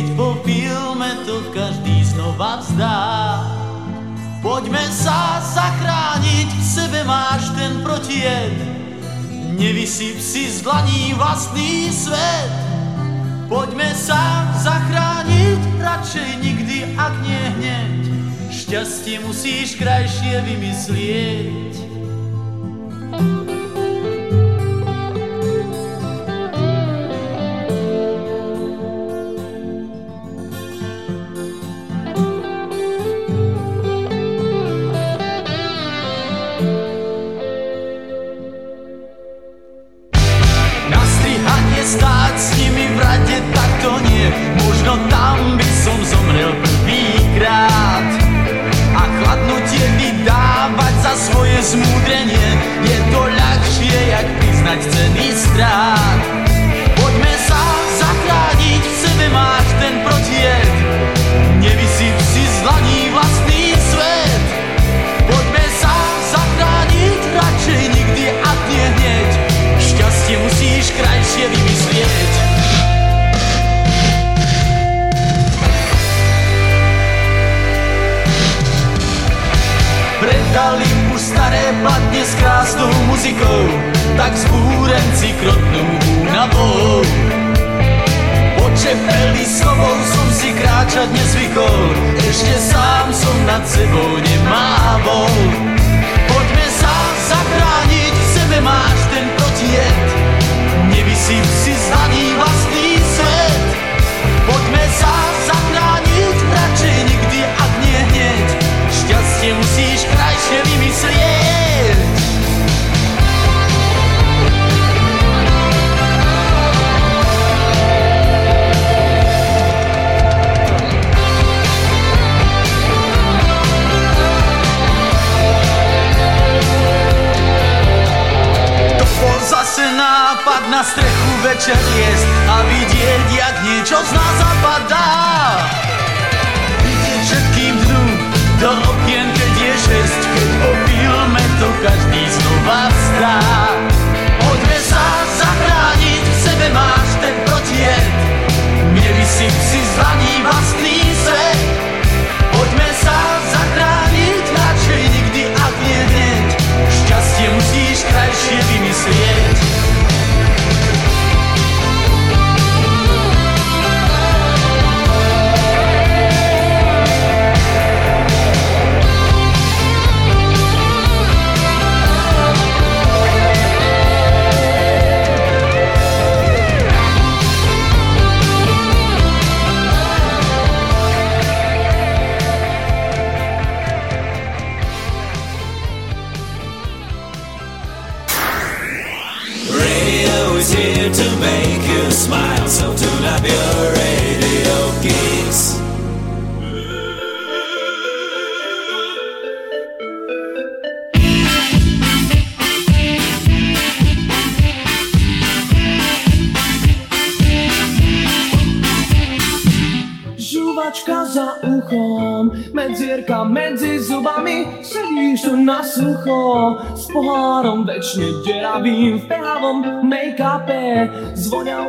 Keď po filme to každý znova vzdá. Poďme sa zachrániť, v sebe máš ten protijed. Nevysyp si z dlaní vlastný svet. Poďme sa zachrániť, radšej nikdy, ak nie hneď. Šťastie musíš krajšie vymyslieť.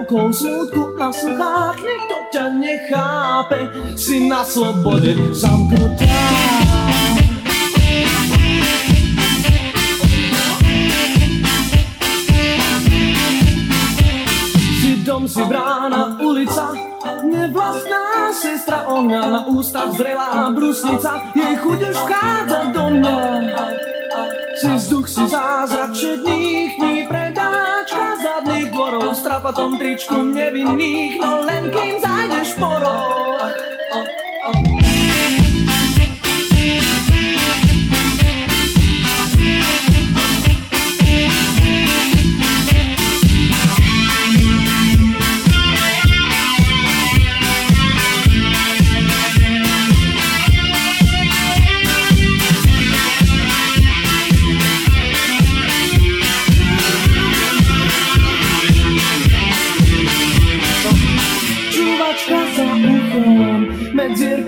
S voňavkou smutku na sluchách Nikto ťa nechápe, si na slobode zamknutá Si dom, si brána, ulica Nevlastná sestra ohňa Na ústach zrelá brusnica. Jej chuť už vchádza do mňa Si vzduch, si zázrak všetných dní. Predáčka zadných dvorov S trapatom tričku nevinných. No len kým zájdeš porov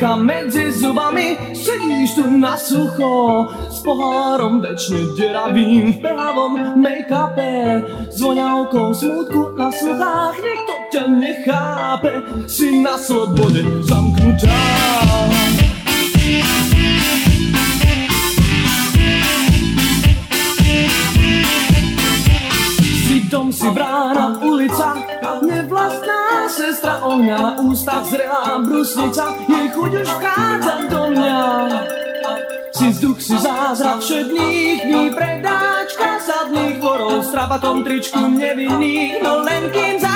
jablka medzi zubami Sedíš tu na sucho S pohárom večne deravým V právom make-upe. S voňavkou smutku na sluchách Nikto ťa nechápe. Si na slobode zamknutá. Si dom, si brána, ulica sestra ohňa Na ústach zrelá brusnica Jej chuť už vchádza do mňa. Si vzduch, si zázrak všetných dní Predáčka zadných dvorov S trabatom tričku nevinných No len kým roh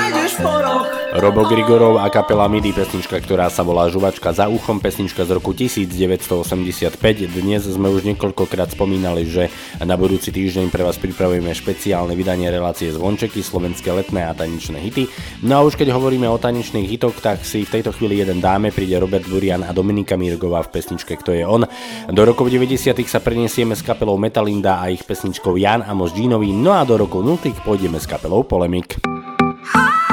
Robo Grigorov a kapela MIDI pesnička, ktorá sa volá Žuvačka za uchom, pesnička z roku 1985. Dnes sme už niekoľkokrát spomínali, že na budúci týždeň pre vás pripravujeme špeciálne vydanie relácie Zvončeky, slovenské letné a tanečné hity. No a už keď hovoríme o tanečných hitoch, tak si v tejto chvíli jeden dáme, príde Robert Burian a Dominika Mirgová v pesničke Kto je on. Do rokov 90 sa prenesieme s kapelou Metalinda a ich pesničkou Jan Amos Jeanovi, no a do rokov 0 pôjdeme s kapelou Polemik. Slnko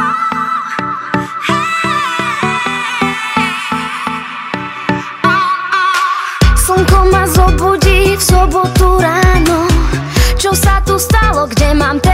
mom.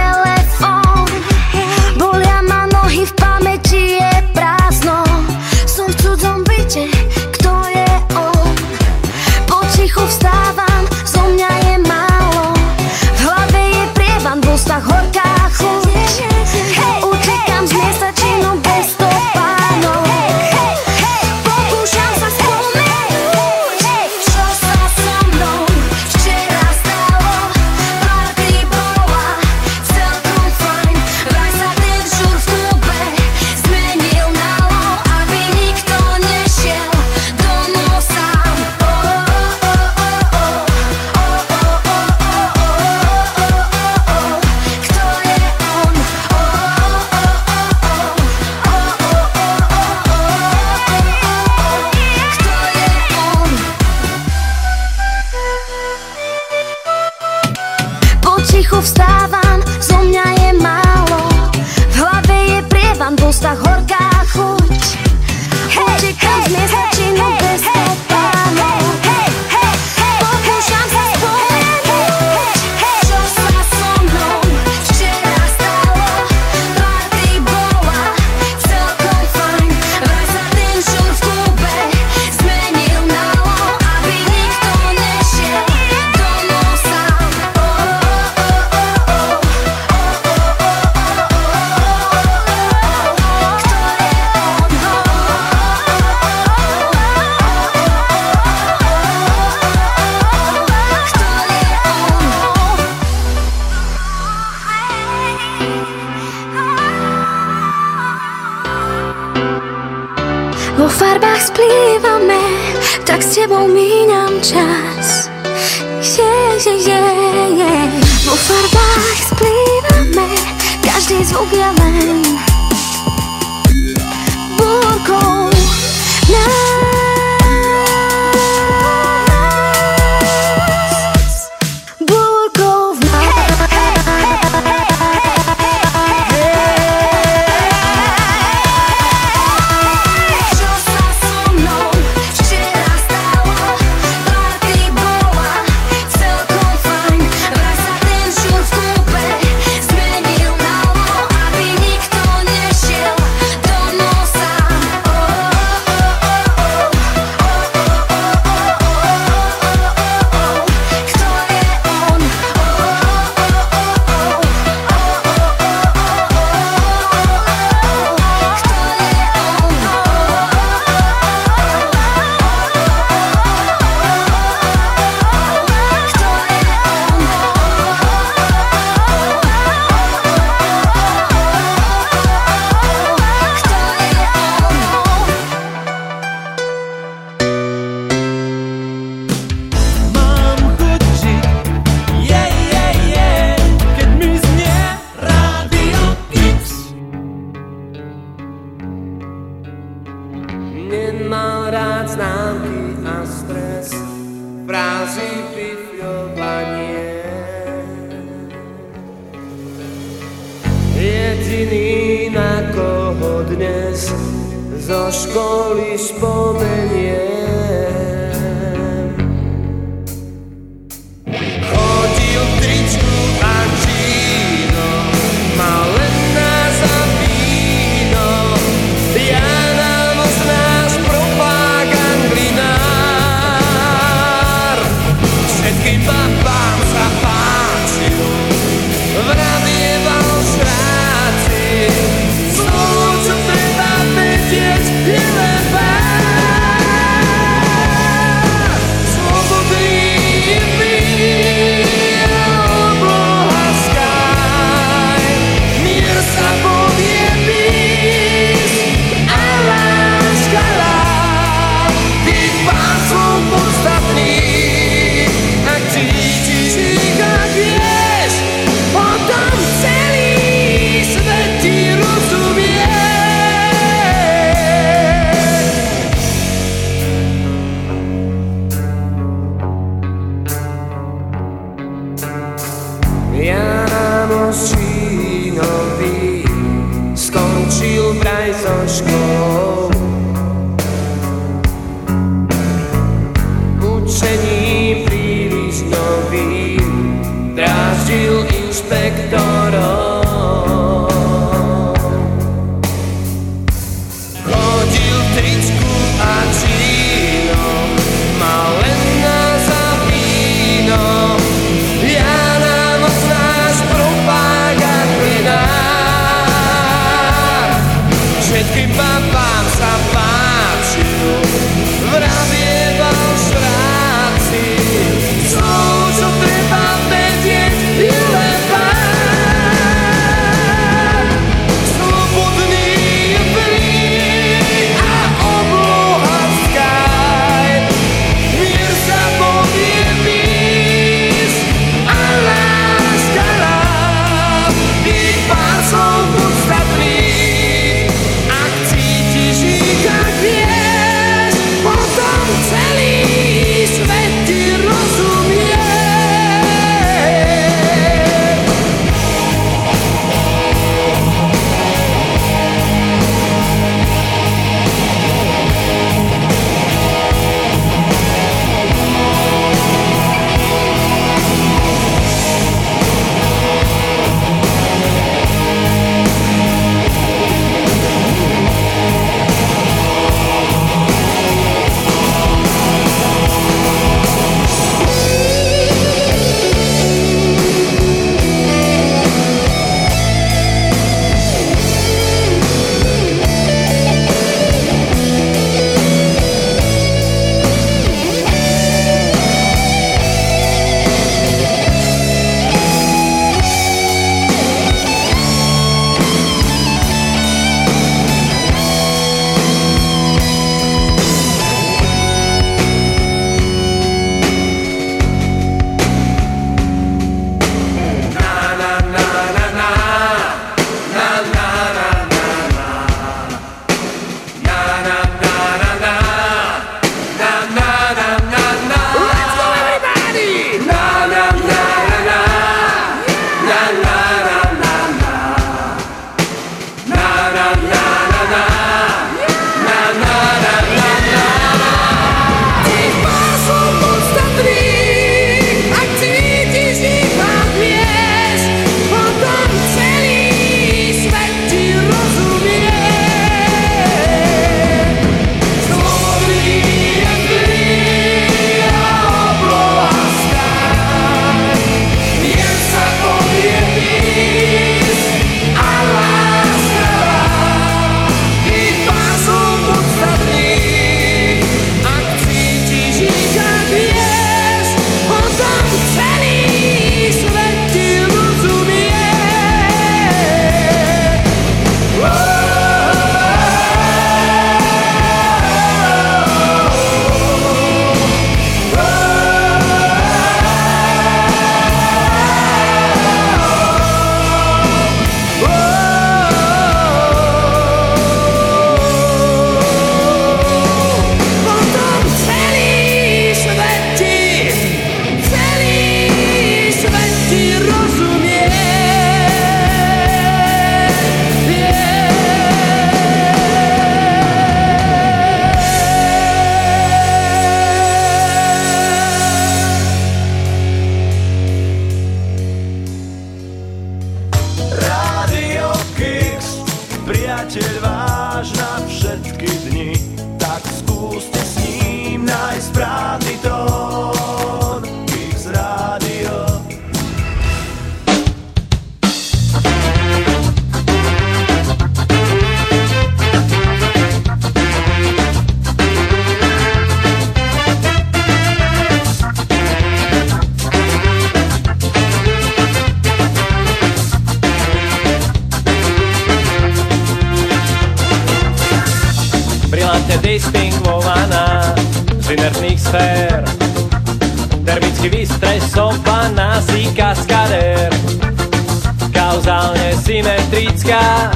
Symetrická,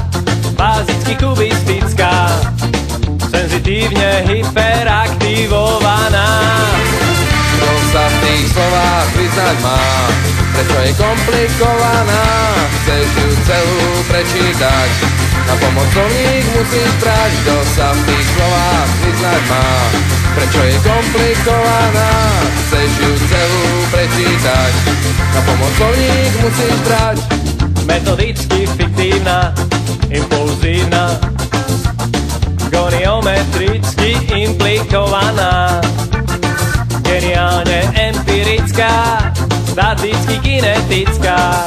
bazicky kubistická, senzitívne hyperaktivovaná. Kto sa v tých slovách vyznať má, prečo je komplikovaná, chceš ju celú prečítať. Na pomoc slovník musíš brať, kto sa v tých slovách vyznať má, prečo je komplikovaná, chceš ju celú prečítať. Na pomoc slovník musíš brať. Metodicky fiktívna, impulzívna, goniometricky implikovaná, geniálne empirická, staticky kinetická,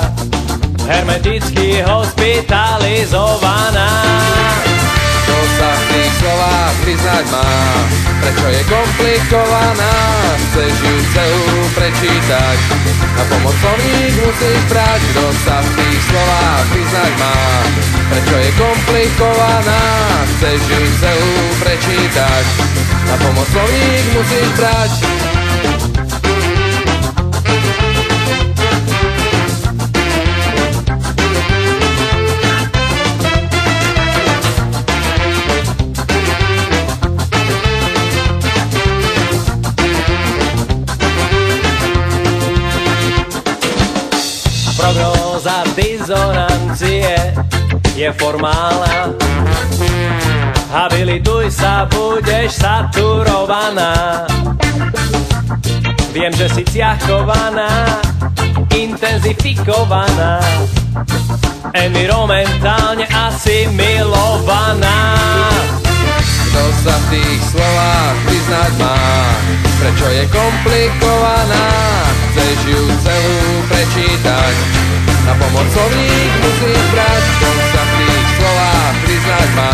hermeticky hospitalizovaná. Kto sa v tých slovách vyznať má, prečo je komplikovaná, chceš ju celú prečítať. Na pomoc slovník musíš brať, kto sa v tých slovách vyznať má, prečo je komplikovaná, chceš ju celú prečítať. Na pomoc slovník musíš brať. Dizonancie je formálna. Habilituj sa, budeš saturovaná. Viem, že si ťahkovaná, intenzifikovaná, environmentálne asimilovaná. Kto sa v tých slovách vyznať má, prečo je komplikovaná, chceš ju celú prečítať. Na pomoc slovník musíš brať, kto sa v tých slovách vyznať má,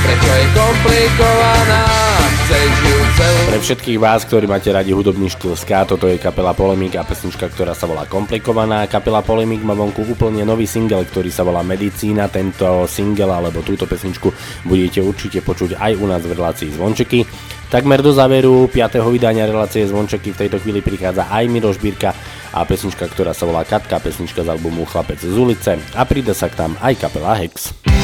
prečo je komplikovaná, chceš ju celú Pre všetkých vás, ktorí máte radi hudobný štýl ska, toto je kapela Polemik a pesnička, ktorá sa volá Komplikovaná. Kapela Polemik má vonku úplne nový single, ktorý sa volá Medicína. Tento single alebo túto pesničku budete určite počuť aj u nás v relácii Zvončeky. Takmer do záveru 5. vydania relácie Zvončeky v tejto chvíli prichádza aj Miroš Birka a pesnička, ktorá sa volá Katka, pesnička z albumu Chlapec z ulice a príde sa k tam aj kapela Hex.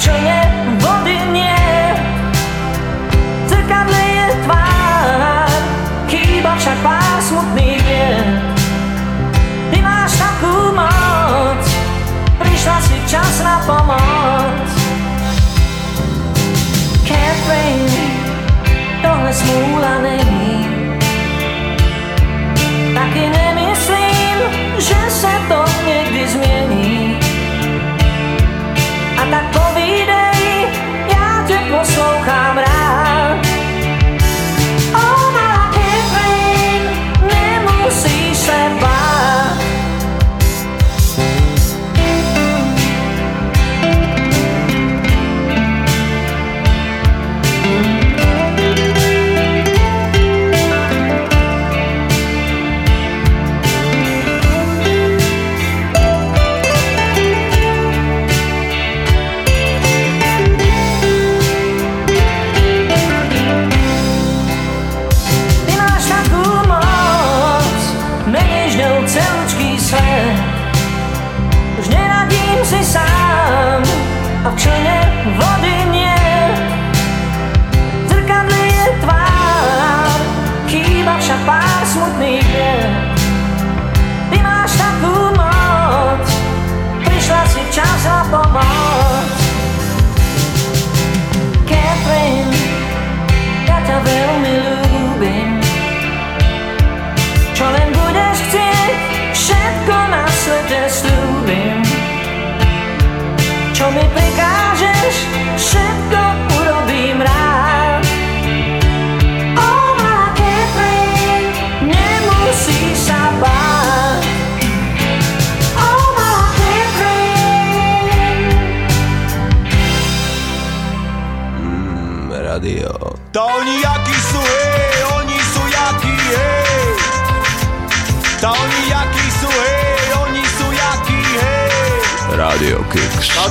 Člne vody nie zrkadle je tvár, chýba však pár smutných vied. Ty máš takú moc, prišla si čas na pomoc. Catherine, tohle smúla není.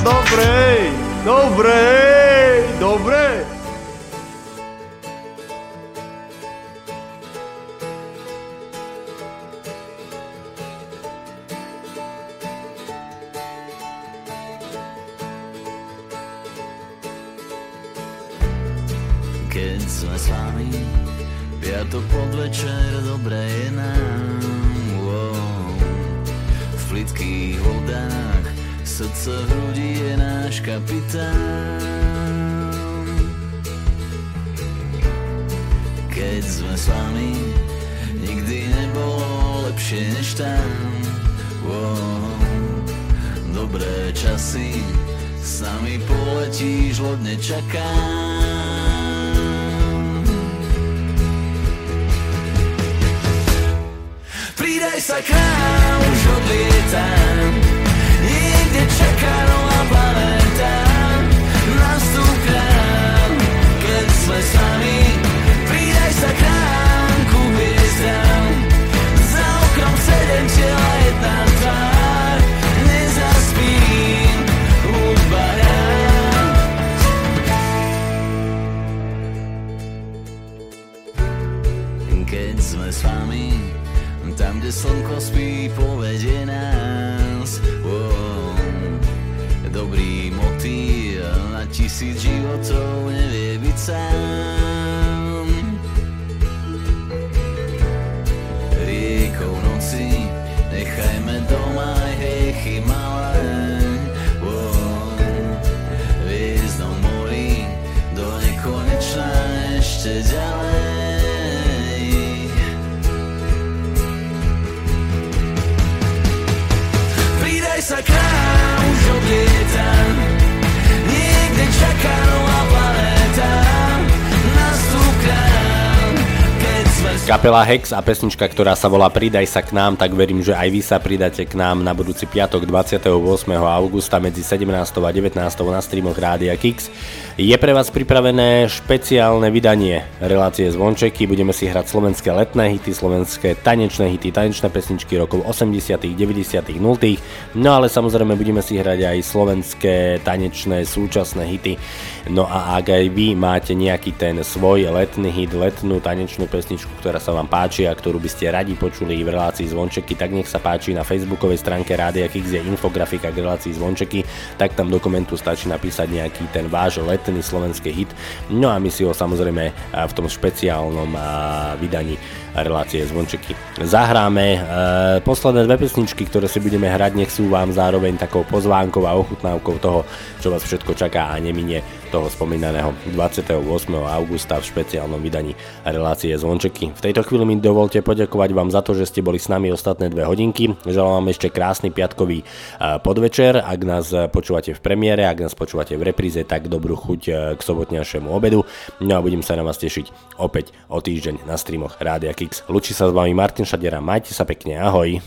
Dobre, dobre, dobre. Keď sme s vami Piatok podvečer, dobre je nám wow. V plitkých vodách Srdce v hrudi je náš kapitán. Keď sme s vami Nikdy nebolo lepšie než tam. Wow. Dobré časy S nami poletíš, lodne čakám. Pridaj sa k nám, už odlietam czeka na parę Kapela Hex a pesnička, ktorá sa volá Pridaj sa k nám, tak verím, že aj vy sa pridáte k nám na budúci piatok 28. augusta medzi 17. a 19. na streamoch Rádia Kix. Je pre vás pripravené špeciálne vydanie relácie Zvončeky. Budeme si hrať slovenské letné hity, slovenské tanečné hity, tanečné pesničky rokov 80., 90., 0. No ale samozrejme budeme si hrať aj slovenské tanečné súčasné hity. No a ak aj vy máte nejaký ten svoj letný hit, letnú tanečnú pesničku, ktorá sa vám páči a ktorú by ste radi počuli v relácii Zvončeky, tak nech sa páči na facebookovej stránke Rádia Kix je infografika k relácii Zvončeky, tak tam do komentu stačí napísať nejaký ten váš letný slovenský hit. No a my si ho samozrejme v tom špeciálnom vydaní relácie Zvončeky zahráme. E, posledné dve pesničky, ktoré si budeme hrať, nech sú vám zároveň takou pozvánkou a ochutnávkou toho, čo vás všetko čaká a neminie toho spomínaného 28. augusta v špeciálnom vydaní relácie Zvončeky. V tejto chvíli mi dovolte poďakovať vám za to, že ste boli s nami ostatné dve hodinky. Želám vám ešte krásny piatkový eh, podvečer. Ak nás počúvate v premiére, ak nás počúvate v repríze, tak dobrú chuť eh, k sobotňašiemu obedu. No a budem sa na vás tešiť opäť o týždeň na streamoch Rádia Kix. Lučí sa s vami Martin Šadera, majte sa pekne, ahoj.